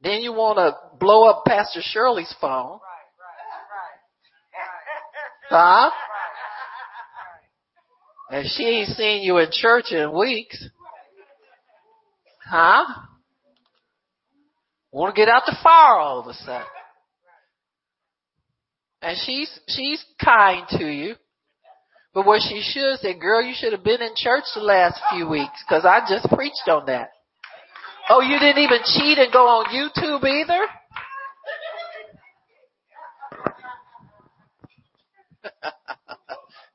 [SPEAKER 1] Then you want to blow up Pastor Shirley's phone. Huh? And she ain't seen you in church in weeks. Huh? Want to get out the fire all of a sudden. And she's, she's kind to you. But what she should say, girl, you should have been in church the last few weeks because I just preached on that. Oh, you didn't even cheat and go on YouTube either?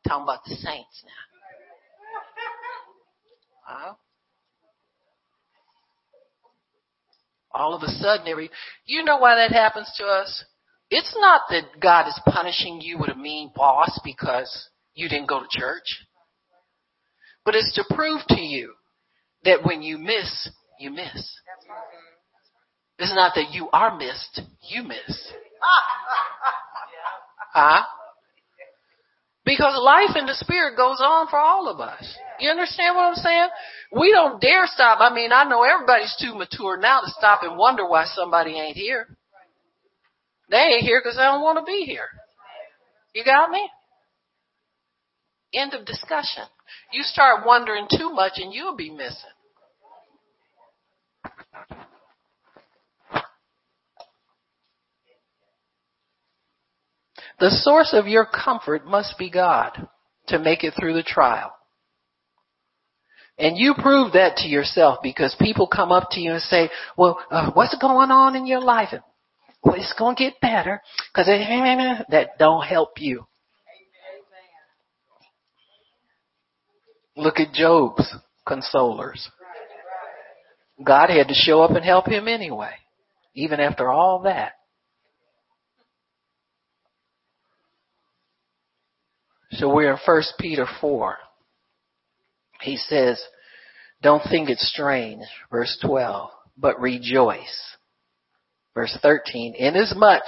[SPEAKER 1] Talking about the saints now. Huh? All of a sudden every, you know why that happens to us? It's not that God is punishing you with a mean boss because you didn't go to church. But it's to prove to you that when you miss, you miss. It's not that you are missed, you miss. Huh? Because life in the spirit goes on for all of us. You understand what I'm saying? We don't dare stop. I mean, I know everybody's too mature now to stop and wonder why somebody ain't here. They ain't here because they don't want to be here. You got me? End of discussion. You start wondering too much and you'll be missing. The source of your comfort must be God to make it through the trial. And you prove that to yourself because people come up to you and say, well, uh, what's going on in your life? Well, it's going to get better because that don't help you. Look at Job's consolers. God had to show up and help him anyway, even after all that. So we're in 1 Peter 4. He says, don't think it strange, verse 12, but rejoice. Verse 13, inasmuch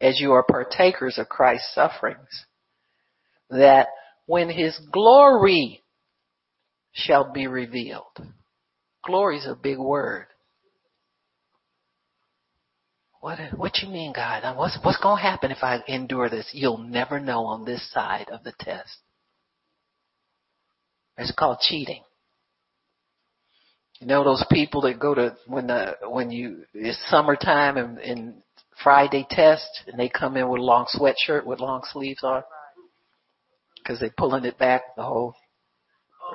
[SPEAKER 1] as you are partakers of Christ's sufferings, that when his glory shall be revealed. Glory is a big word. What, what you mean, God? What's, what's going to happen if I endure this? You'll never know on this side of the test. It's called cheating. You know those people that go to when the when you it's summertime and, and Friday test and they come in with a long sweatshirt with long sleeves on because they're pulling it back the whole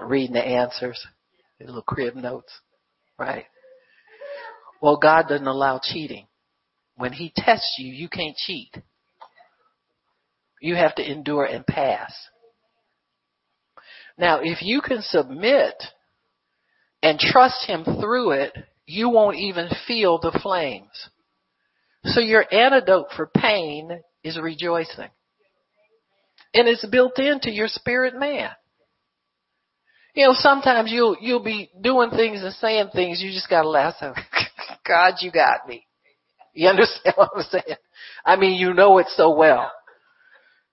[SPEAKER 1] reading the answers, the little crib notes, right? Well, God doesn't allow cheating. When He tests you, you can't cheat. You have to endure and pass. Now, if you can submit and trust Him through it, you won't even feel the flames. So your antidote for pain is rejoicing. And it's built into your spirit man. You know, sometimes you'll, you'll be doing things and saying things, you just gotta laugh. God, you got me. You understand what I'm saying? I mean, you know it so well.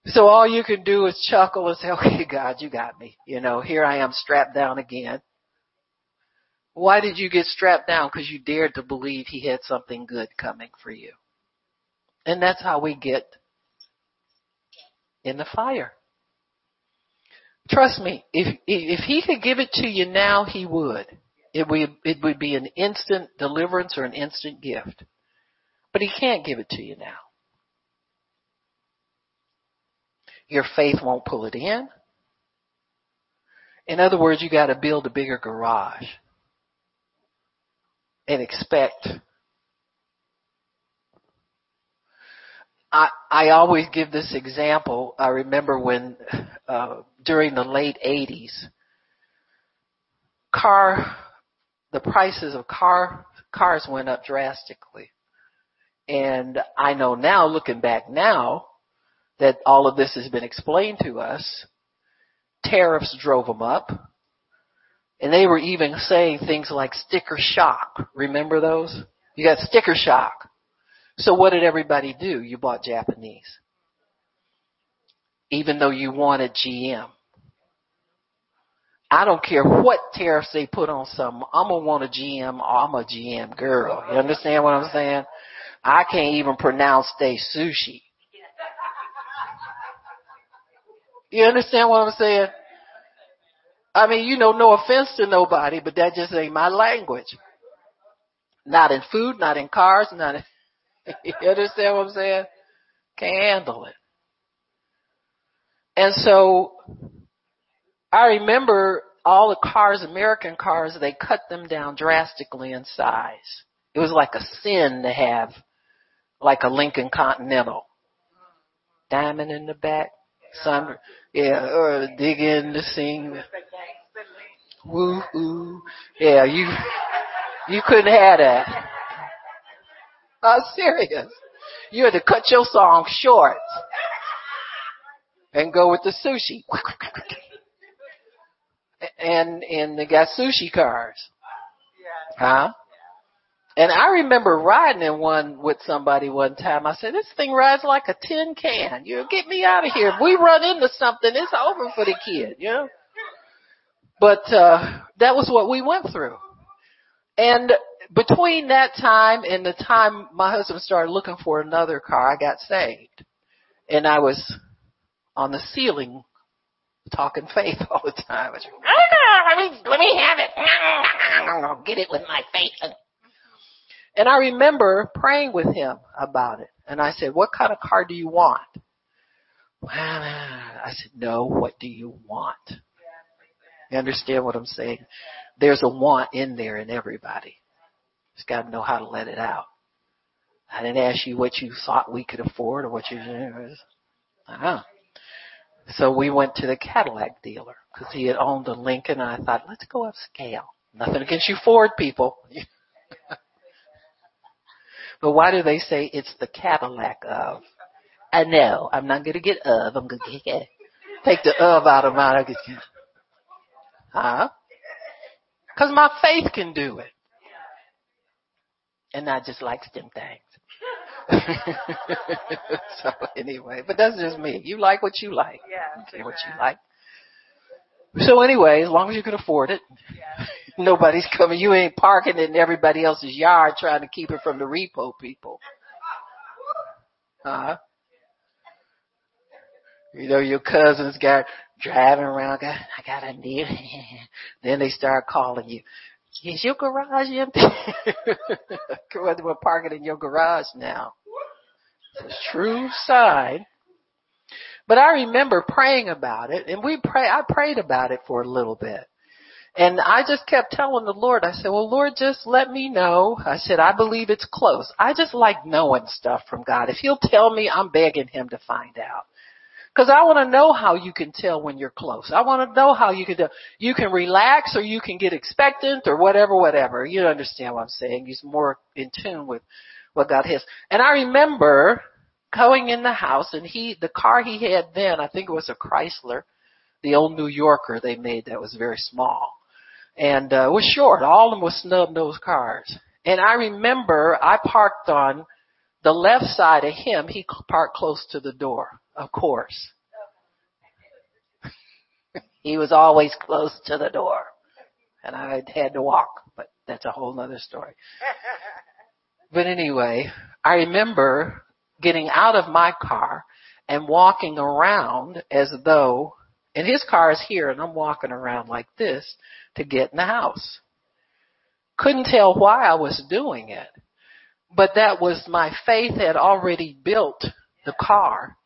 [SPEAKER 1] So all you can do is chuckle and say, okay, God, you got me. You know, here I am strapped down again. Why did you get strapped down? Because you dared to believe he had something good coming for you. And that's how we get in the fire. Trust me, if, if he could give it to you now, he would. It would, it would be an instant deliverance or an instant gift. But he can't give it to you now. Your faith won't pull it in. In other words, you gotta build a bigger garage and expect. I, I always give this example. I remember when, uh, during the late 80s, car, the prices of car, cars went up drastically. And I know now, looking back now, that all of this has been explained to us. Tariffs drove them up. And they were even saying things like sticker shock. Remember those? You got sticker shock. So what did everybody do? You bought Japanese. Even though you wanted GM. I don't care what tariffs they put on something. I'm gonna want a GM I'm a GM girl. You understand what I'm saying? I can't even pronounce they sushi. You understand what I'm saying? I mean, you know, no offense to nobody, but that just ain't my language. Not in food, not in cars, not in, you understand what I'm saying? Can't handle it. And so, I remember all the cars, American cars, they cut them down drastically in size. It was like a sin to have like a Lincoln Continental. Diamond in the back, sun, yeah, or dig in the sing. Woo hoo. Yeah, you, you couldn't have that. I'm serious. You had to cut your song short and go with the sushi. And, and they got sushi cars. Huh? And I remember riding in one with somebody one time. I said, this thing rides like a tin can. You know, get me out of here. If we run into something, it's over for the kid, you know? But, uh, that was what we went through. And between that time and the time my husband started looking for another car, I got saved. And I was on the ceiling talking faith all the time. I was, let me, let me have it. Get it with my faith. And I remember praying with him about it. And I said, what kind of car do you want? Well I said, no, what do you want? You understand what I'm saying? There's a want in there in everybody. Just gotta know how to let it out. I didn't ask you what you thought we could afford or what you, uh-huh. So we went to the Cadillac dealer because he had owned a Lincoln and I thought, let's go upscale. Nothing against you Ford people. But why do they say it's the Cadillac of? I know. I'm not gonna get of. I'm gonna get take the of out of mine. Huh? Cause my faith can do it. And I just like them things. so anyway, but that's just me. You like what you like.
[SPEAKER 2] Yeah.
[SPEAKER 1] Okay, what you like. So anyway, as long as you can afford it,
[SPEAKER 2] Yeah.
[SPEAKER 1] Nobody's coming. You ain't parking in everybody else's yard trying to keep it from the repo people. Huh? You know, your cousins got driving around, I got a deal. then they start calling you. Is your garage empty? We're parking in your garage now. It's a true sign. But I remember praying about it and we pray, I prayed about it for a little bit. And I just kept telling the Lord, I said, well Lord, just let me know. I said, I believe it's close. I just like knowing stuff from God. If He'll tell me, I'm begging Him to find out. Cause I want to know how you can tell when you're close. I want to know how you can, do, you can relax or you can get expectant or whatever, whatever. You understand what I'm saying. He's more in tune with what God has. And I remember going in the house and he, the car he had then, I think it was a Chrysler, the old New Yorker they made that was very small. And, uh, was short. All of them were snub nose cars. And I remember I parked on the left side of him. He parked close to the door, of course. he was always close to the door. And I had to walk, but that's a whole other story. But anyway, I remember getting out of my car and walking around as though, and his car is here and I'm walking around like this to get in the house. Couldn't tell why I was doing it, but that was my faith had already built the car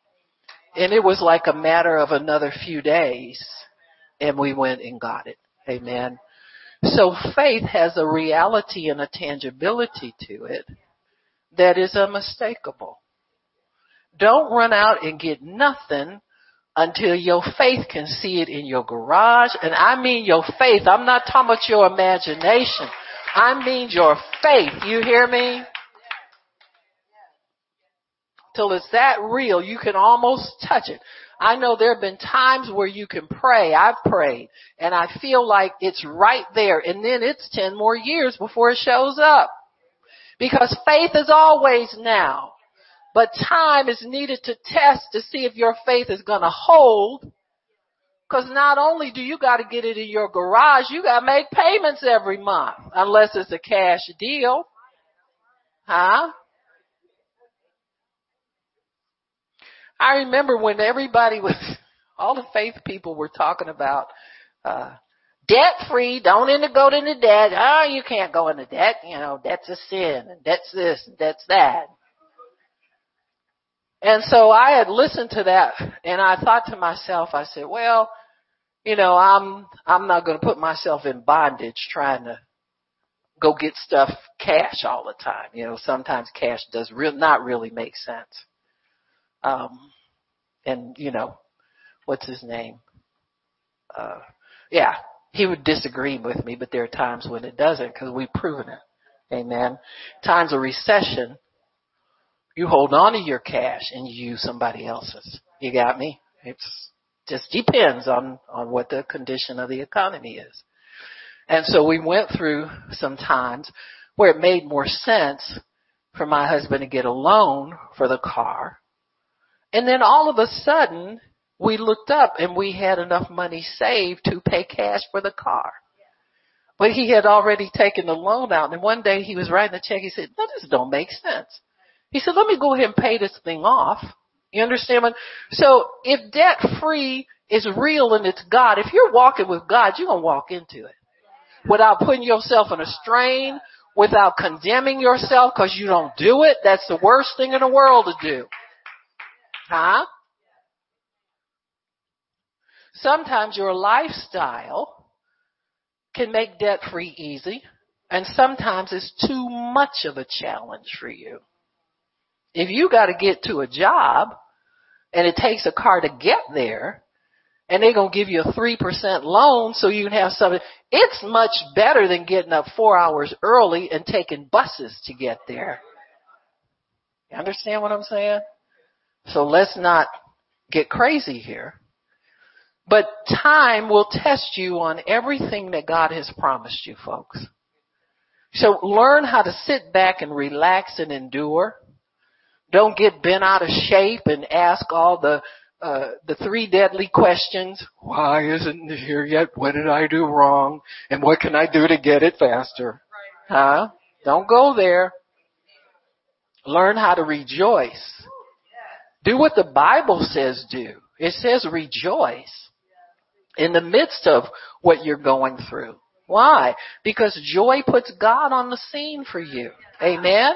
[SPEAKER 1] and it was like a matter of another few days and we went and got it. Amen. So faith has a reality and a tangibility to it that is unmistakable. Don't run out and get nothing until your faith can see it in your garage. And I mean your faith. I'm not talking about your imagination. I mean your faith. You hear me? Till it's that real, you can almost touch it. I know there have been times where you can pray. I've prayed and I feel like it's right there and then it's 10 more years before it shows up. Because faith is always now. But time is needed to test to see if your faith is going to hold. Cause not only do you gotta get it in your garage, you gotta make payments every month. Unless it's a cash deal. Huh? I remember when everybody was, all the faith people were talking about, uh, debt free, don't into go into debt. Oh, you can't go into debt. You know, debt's a sin and debt's this and debt's that. And so I had listened to that and I thought to myself, I said, well, you know, I'm, I'm not going to put myself in bondage trying to go get stuff cash all the time. You know, sometimes cash does real, not really make sense. Um, and you know, what's his name? Uh, yeah, he would disagree with me, but there are times when it doesn't because we've proven it. Amen. Times of recession, you hold on to your cash and you use somebody else's. You got me? It's just depends on, on what the condition of the economy is. And so we went through some times where it made more sense for my husband to get a loan for the car. And then all of a sudden, we looked up and we had enough money saved to pay cash for the car. But he had already taken the loan out and one day he was writing the check. He said, no, this don't make sense. He said, let me go ahead and pay this thing off. You understand? What? So if debt free is real and it's God, if you're walking with God, you're going to walk into it without putting yourself in a strain, without condemning yourself because you don't do it. That's the worst thing in the world to do. Huh? Sometimes your lifestyle can make debt free easy and sometimes it's too much of a challenge for you. If you got to get to a job and it takes a car to get there and they're going to give you a 3% loan so you can have something, it's much better than getting up four hours early and taking buses to get there. You understand what I'm saying? So let's not get crazy here. But time will test you on everything that God has promised you folks. So learn how to sit back and relax and endure. Don't get bent out of shape and ask all the uh, the three deadly questions. Why isn't it here yet? What did I do wrong? And what can I do to get it faster? Huh? Don't go there. Learn how to rejoice Do what the Bible says do. It says rejoice in the midst of what you're going through. Why? Because joy puts God on the scene for you. Amen?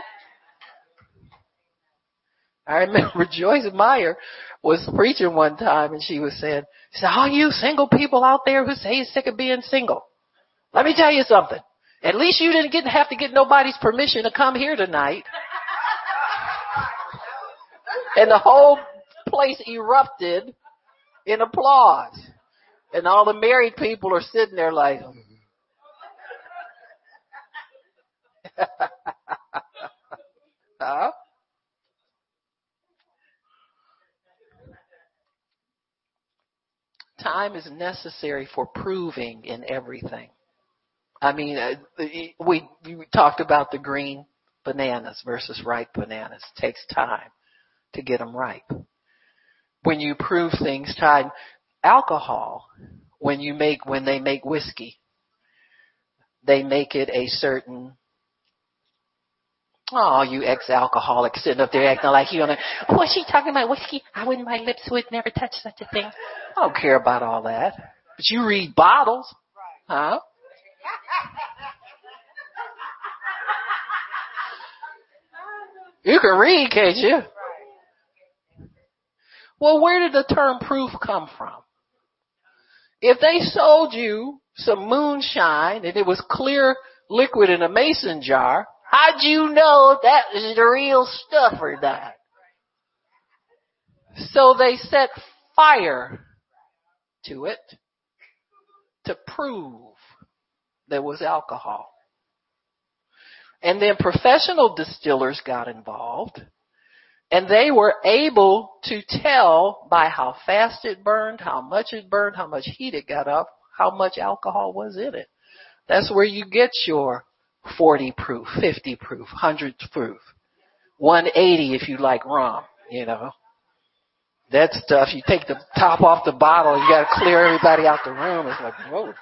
[SPEAKER 1] I remember Joyce Meyer was preaching one time and she was saying, she said, all you single people out there who say you're sick of being single. Let me tell you something. At least you didn't get, have to get nobody's permission to come here tonight. and the whole place erupted in applause. And all the married people are sitting there like, huh? Time is necessary for proving in everything. I mean, uh, we, we talked about the green bananas versus ripe bananas. It takes time to get them ripe. When you prove things, time, alcohol, when you make, when they make whiskey, they make it a certain Oh, you ex-alcoholic sitting up there acting like you don't know. Oh, what's she talking about? Whiskey? I wouldn't, my lips would never touch such a thing. I don't care about all that. But you read bottles. Huh? You can read, can't you? Well, where did the term proof come from? If they sold you some moonshine and it was clear liquid in a mason jar, how'd you know that was the real stuff or not? So they set fire to it to prove there was alcohol. And then professional distillers got involved and they were able to tell by how fast it burned, how much it burned, how much heat it got up, how much alcohol was in it. That's where you get your 40 proof, 50 proof, 100 proof, 180 if you like rum, you know. That stuff, you take the top off the bottle, you gotta clear everybody out the room. It's like, whoa.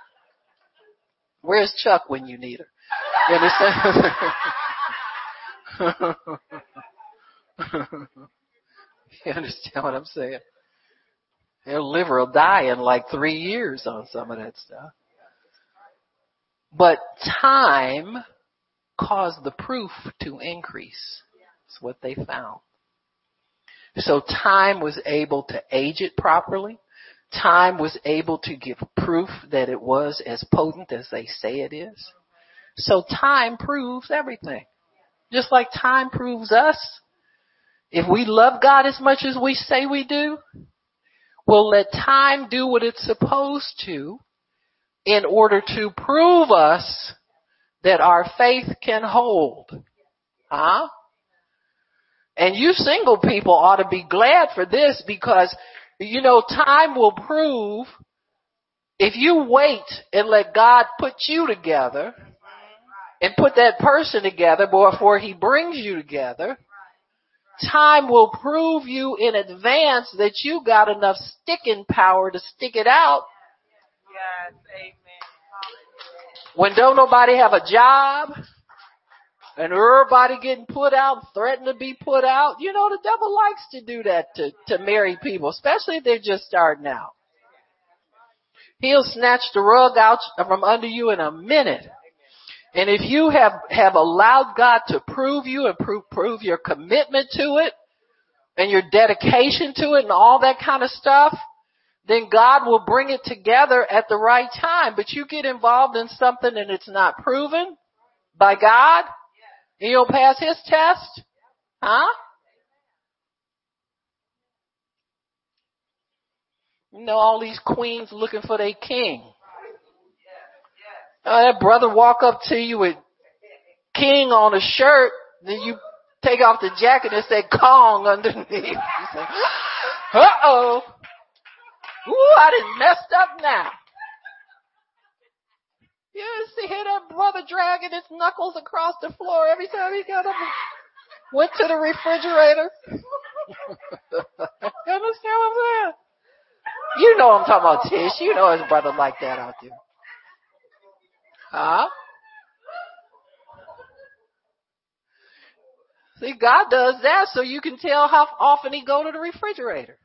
[SPEAKER 1] Where's Chuck when you need her? You understand? you understand what I'm saying? Their liver will die in like three years on some of that stuff. But time caused the proof to increase. That's what they found. So time was able to age it properly. Time was able to give proof that it was as potent as they say it is. So time proves everything. Just like time proves us. If we love God as much as we say we do, we'll let time do what it's supposed to in order to prove us that our faith can hold. Huh? And you single people ought to be glad for this because, you know, time will prove if you wait and let God put you together and put that person together before he brings you together, time will prove you in advance that you got enough sticking power to stick it out.
[SPEAKER 2] Yes, amen.
[SPEAKER 1] When don't nobody have a job and everybody getting put out, threatened to be put out, you know, the devil likes to do that to, to married people, especially if they're just starting out. He'll snatch the rug out from under you in a minute. And if you have, have allowed God to prove you and prove, prove your commitment to it and your dedication to it and all that kind of stuff, then God will bring it together at the right time. But you get involved in something and it's not proven by God, and you'll pass His test, huh? You know, all these queens looking for their king. Uh, that brother walk up to you with king on a shirt, then you take off the jacket and say Kong underneath. Uh oh. Ooh, I done messed up now. You see, hear that brother dragging his knuckles across the floor every time he got up went to the refrigerator. you understand what I'm saying? You know I'm talking about Tish. You know his brother like that out there. Huh? See, God does that so you can tell how often he go to the refrigerator.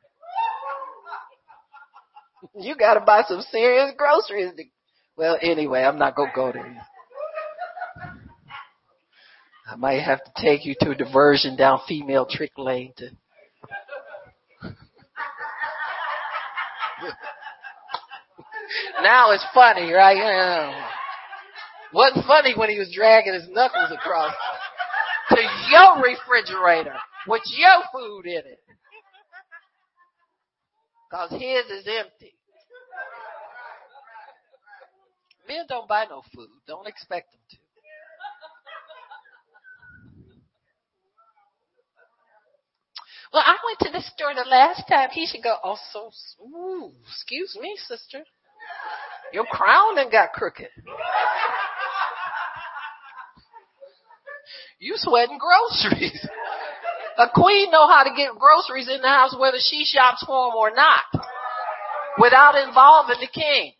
[SPEAKER 1] You gotta buy some serious groceries. To, well, anyway, I'm not gonna go there. I might have to take you to a diversion down female trick lane to. now it's funny, right? Wasn't funny when he was dragging his knuckles across to your refrigerator with your food in it. Cause his is empty. Men don't buy no food. Don't expect them to. Well, I went to the store the last time. He should go, oh, so, ooh, excuse me, sister. Your crown done got crooked. You sweating groceries. A queen know how to get groceries in the house whether she shops for them or not without involving the king.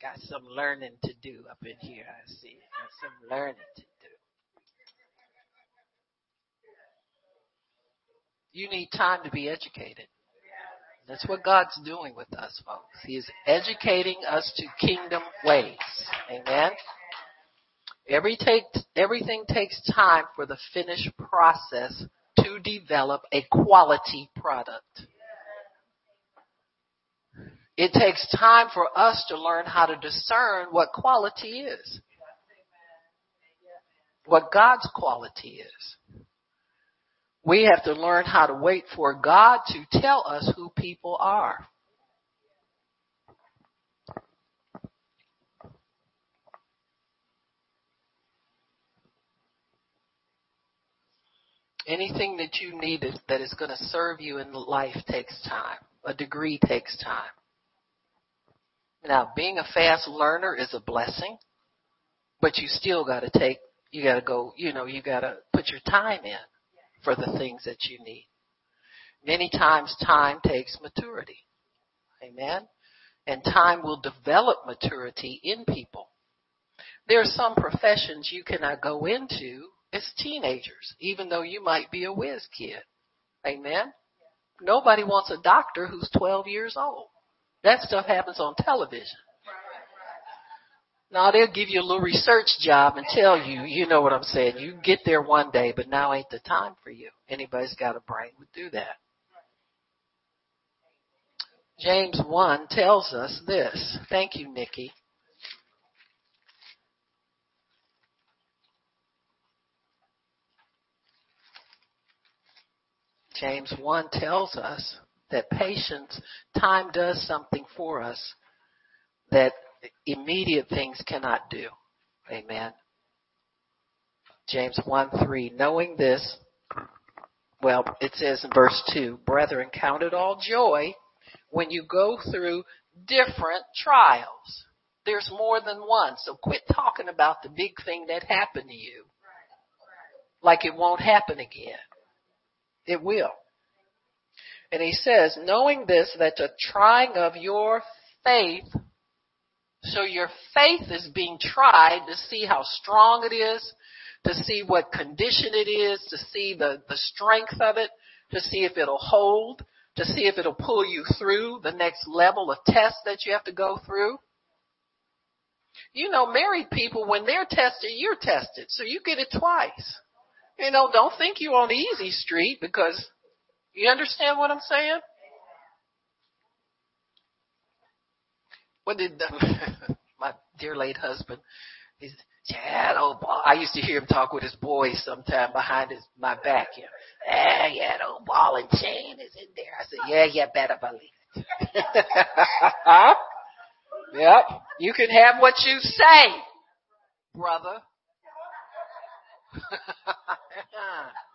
[SPEAKER 1] Got some learning to do up in here, I see. Got some learning to do. You need time to be educated. That's what God's doing with us, folks. He is educating us to kingdom ways. Amen. Every take, everything takes time for the finished process to develop a quality product. It takes time for us to learn how to discern what quality is. What God's quality is. We have to learn how to wait for God to tell us who people are. Anything that you need that is going to serve you in life takes time. A degree takes time. Now, being a fast learner is a blessing, but you still got to take, you got to go, you know, you got to put your time in for the things that you need. Many times time takes maturity. Amen. And time will develop maturity in people. There are some professions you cannot go into as teenagers, even though you might be a whiz kid. Amen. Nobody wants a doctor who's 12 years old. That stuff happens on television. Now they'll give you a little research job and tell you, you know what I'm saying. You get there one day, but now ain't the time for you. Anybody's got a brain would do that. James 1 tells us this. Thank you, Nikki. James 1 tells us that patience, time does something for us that immediate things cannot do. Amen. James 1 3. Knowing this, well, it says in verse 2, Brethren, count it all joy when you go through different trials. There's more than one, so quit talking about the big thing that happened to you. Like it won't happen again. It will. And he says, knowing this, that the trying of your faith so your faith is being tried to see how strong it is, to see what condition it is, to see the, the strength of it, to see if it'll hold, to see if it'll pull you through the next level of test that you have to go through. You know, married people, when they're tested, you're tested. So you get it twice. You know, don't think you're on the easy street because you understand what I'm saying? What did the, my dear late husband? He's yeah, old ball. I used to hear him talk with his boys sometime behind his my back. You yeah, yeah, the old ball and chain is in there. I said, yeah, yeah, better believe it. Yep. You can have what you say, brother.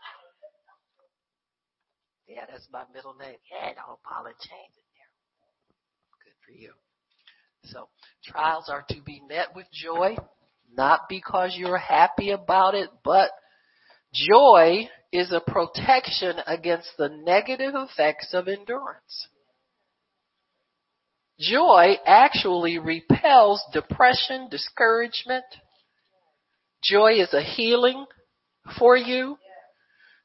[SPEAKER 1] yeah, that's my middle name. Yeah, and chain in there. Good for you. So trials are to be met with joy, not because you're happy about it, but joy is a protection against the negative effects of endurance. Joy actually repels depression, discouragement, Joy is a healing for you.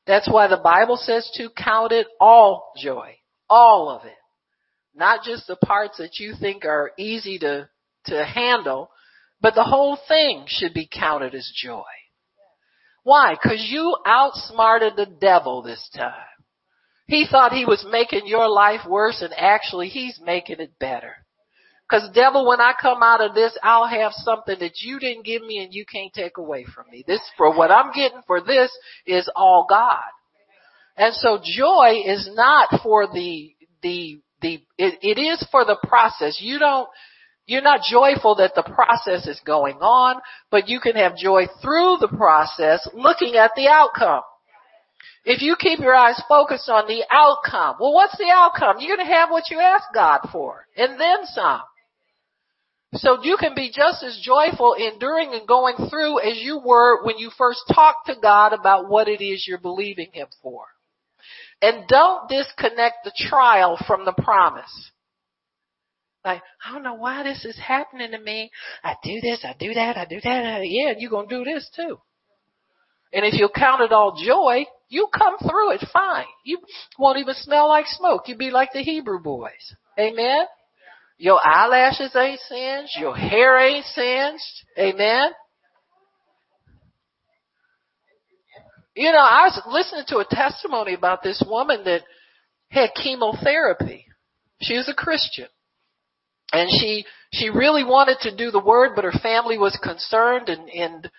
[SPEAKER 1] That's why the Bible says to count it all joy. All of it. Not just the parts that you think are easy to, to handle, but the whole thing should be counted as joy. Why? Cause you outsmarted the devil this time. He thought he was making your life worse and actually he's making it better. Cause devil, when I come out of this, I'll have something that you didn't give me and you can't take away from me. This, for what I'm getting for this is all God. And so joy is not for the, the, the, it, it is for the process. You don't, you're not joyful that the process is going on, but you can have joy through the process looking at the outcome. If you keep your eyes focused on the outcome, well what's the outcome? You're gonna have what you ask God for, and then some. So you can be just as joyful enduring and going through as you were when you first talked to God about what it is you're believing Him for. And don't disconnect the trial from the promise. Like, I don't know why this is happening to me. I do this, I do that, I do that. Yeah, and you're going to do this too. And if you count it all joy, you come through it fine. You won't even smell like smoke. You'll be like the Hebrew boys. Amen? Your eyelashes ain't singed. Your hair ain't singed. Amen? You know, I was listening to a testimony about this woman that had chemotherapy. She was a Christian. And she, she really wanted to do the word, but her family was concerned and, and,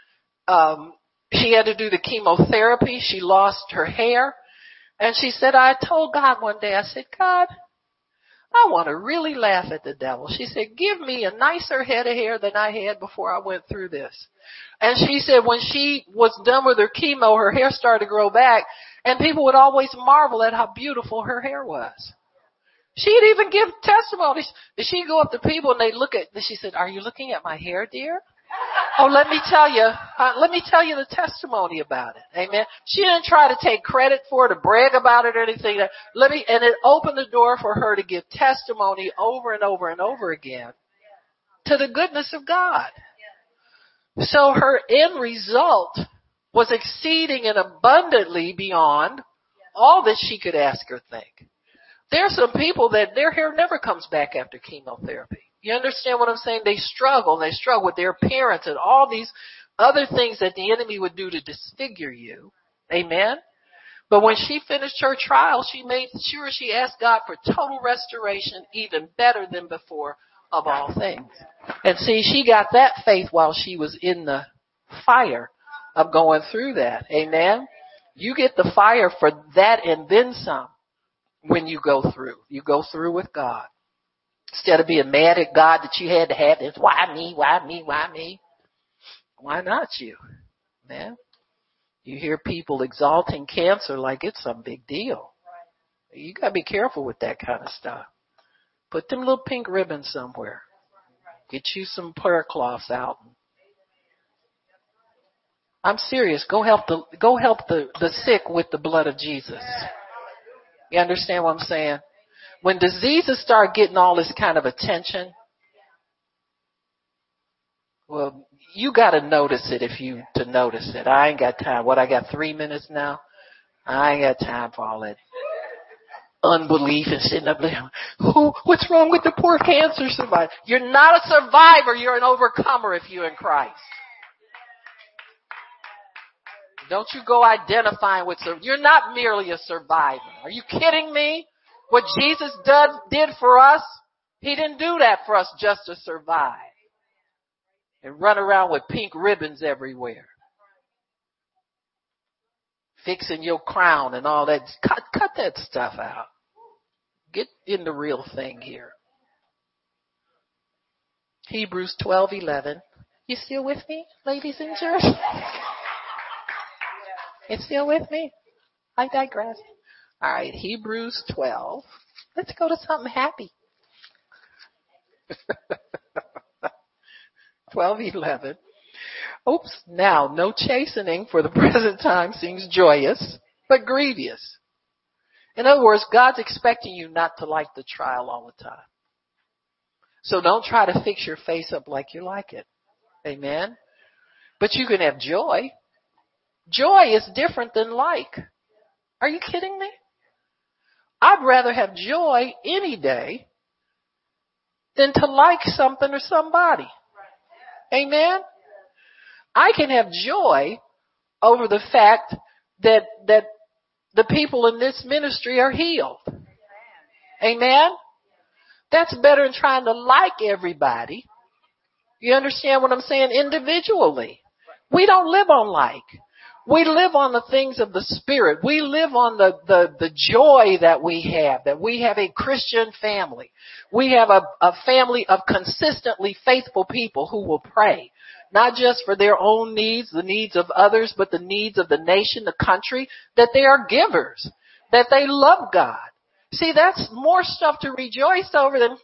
[SPEAKER 1] um, she had to do the chemotherapy. She lost her hair. And she said, I told God one day, I said, God, I want to really laugh at the devil. She said, give me a nicer head of hair than I had before I went through this. And she said when she was done with her chemo, her hair started to grow back and people would always marvel at how beautiful her hair was. She'd even give testimonies. She'd go up to people and they'd look at, she said, are you looking at my hair, dear? Oh, let me tell you, uh, let me tell you the testimony about it. Amen. She didn't try to take credit for it or brag about it or anything. Let me, and it opened the door for her to give testimony over and over and over again to the goodness of God. So her end result was exceeding and abundantly beyond all that she could ask or think. There are some people that their hair never comes back after chemotherapy. You understand what I'm saying? They struggle. They struggle with their appearance and all these other things that the enemy would do to disfigure you. Amen. But when she finished her trial, she made sure she asked God for total restoration, even better than before of all things. And see, she got that faith while she was in the fire of going through that. Amen. You get the fire for that and then some when you go through. You go through with God. Instead of being mad at God that you had to have this, why me, why me, why me? Why not you? Man. You hear people exalting cancer like it's some big deal. You gotta be careful with that kind of stuff. Put them little pink ribbons somewhere. Get you some prayer cloths out. I'm serious. Go help the go help the, the sick with the blood of Jesus. You understand what I'm saying? When diseases start getting all this kind of attention, well, you gotta notice it if you to notice it. I ain't got time. What I got three minutes now? I ain't got time for all that unbelief and sitting up there. Who, what's wrong with the poor cancer survivor? You're not a survivor. You're an overcomer if you're in Christ. Don't you go identifying with, you're not merely a survivor. Are you kidding me? What Jesus did, did for us, He didn't do that for us just to survive and run around with pink ribbons everywhere. Fixing your crown and all that. Cut, cut that stuff out. Get in the real thing here. Hebrews 12:11. You still with me, ladies and gentlemen? You still with me? I digress. All right, Hebrews 12. Let's go to something happy. 12:11. Oops, now no chastening for the present time seems joyous, but grievous. In other words, God's expecting you not to like the trial all the time. So don't try to fix your face up like you like it. Amen. But you can have joy. Joy is different than like. Are you kidding me? I'd rather have joy any day than to like something or somebody. Amen? I can have joy over the fact that, that the people in this ministry are healed. Amen? That's better than trying to like everybody. You understand what I'm saying? Individually. We don't live on like. We live on the things of the Spirit. We live on the, the, the joy that we have, that we have a Christian family. We have a, a family of consistently faithful people who will pray. Not just for their own needs, the needs of others, but the needs of the nation, the country, that they are givers, that they love God. See, that's more stuff to rejoice over than,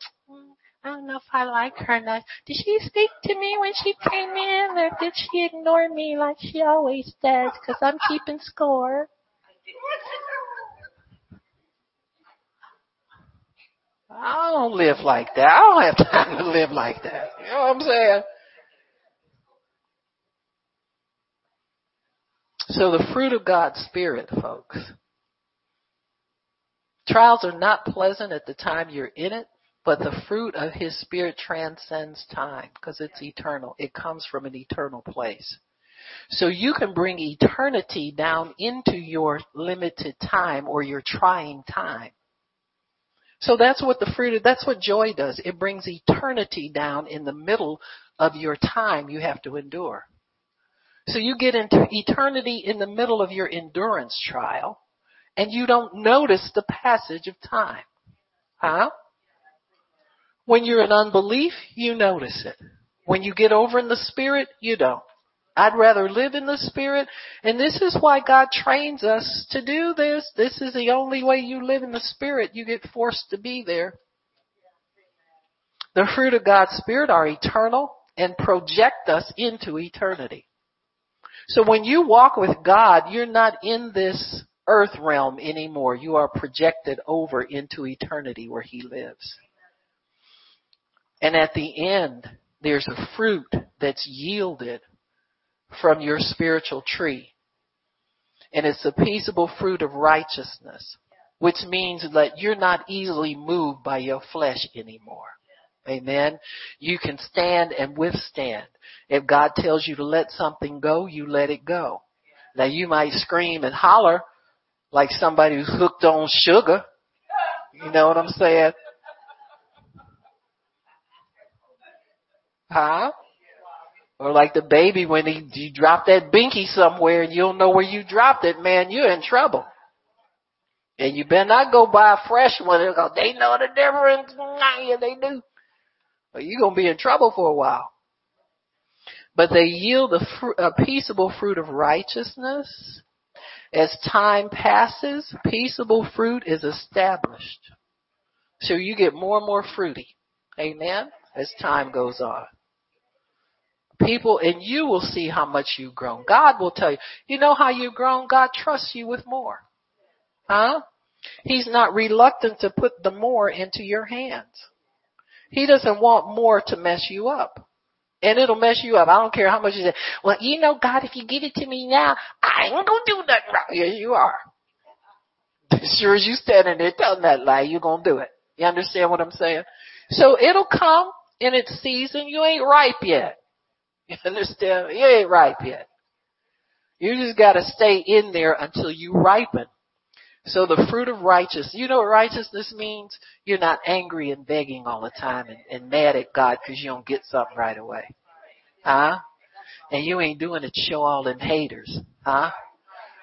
[SPEAKER 1] I don't know if I like her enough. Did she speak to me when she came in or did she ignore me like she always does because I'm keeping score? I don't live like that. I don't have time to live like that. You know what I'm saying? So the fruit of God's Spirit, folks. Trials are not pleasant at the time you're in it, but the fruit of His Spirit transcends time because it's eternal. It comes from an eternal place. So you can bring eternity down into your limited time or your trying time. So that's what the fruit of, that's what joy does. It brings eternity down in the middle of your time you have to endure. So you get into eternity in the middle of your endurance trial and you don't notice the passage of time. Huh? When you're in unbelief, you notice it. When you get over in the spirit, you don't. I'd rather live in the spirit, and this is why God trains us to do this. This is the only way you live in the spirit. You get forced to be there. The fruit of God's spirit are eternal and project us into eternity. So when you walk with God, you're not in this earth realm anymore. You are projected over into eternity where He lives. And at the end, there's a fruit that's yielded from your spiritual tree. And it's the peaceable fruit of righteousness, which means that you're not easily moved by your flesh anymore. Amen. You can stand and withstand. If God tells you to let something go, you let it go. Now you might scream and holler like somebody who's hooked on sugar. You know what I'm saying? Huh? Or like the baby when he you drop that binky somewhere and you don't know where you dropped it, man, you're in trouble. And you better not go buy a fresh one because they know the difference. Yeah, they do. But you're gonna be in trouble for a while. But they yield a, fr- a peaceable fruit of righteousness. As time passes, peaceable fruit is established. So you get more and more fruity. Amen. As time goes on people and you will see how much you've grown. God will tell you. You know how you've grown? God trusts you with more. Huh? He's not reluctant to put the more into your hands. He doesn't want more to mess you up. And it'll mess you up. I don't care how much you say, well, you know, God, if you give it to me now, I ain't gonna do nothing wrong. Yes, you are. As sure as you standing there telling that lie, you're gonna do it. You understand what I'm saying? So it'll come in its season. You ain't ripe yet. You understand? You ain't ripe yet. You just gotta stay in there until you ripen. So the fruit of righteousness, you know what righteousness means? You're not angry and begging all the time and, and mad at God because you don't get something right away. Huh? And you ain't doing it to show all them haters. Huh?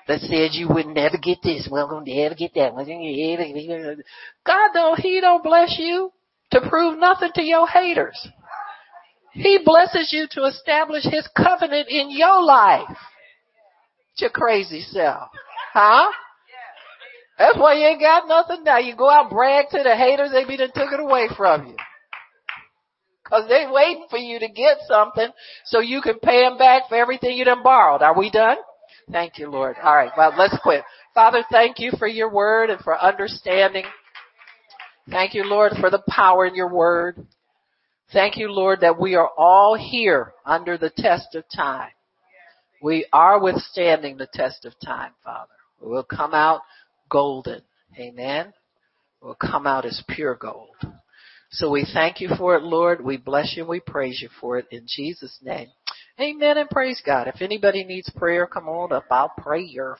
[SPEAKER 1] That said you would never get this, well, gonna never get that. God don't, He don't bless you to prove nothing to your haters. He blesses you to establish His covenant in your life. It's your crazy self. Huh? That's why you ain't got nothing now. You go out brag to the haters, they be done took it away from you. Cause they waiting for you to get something so you can pay them back for everything you done borrowed. Are we done? Thank you, Lord. All right, well, let's quit. Father, thank you for your word and for understanding. Thank you, Lord, for the power in your word. Thank you, Lord, that we are all here under the test of time. We are withstanding the test of time, Father. We'll come out golden. Amen. We'll come out as pure gold. So we thank you for it, Lord. We bless you. We praise you for it in Jesus' name. Amen and praise God. If anybody needs prayer, come on up. I'll pray your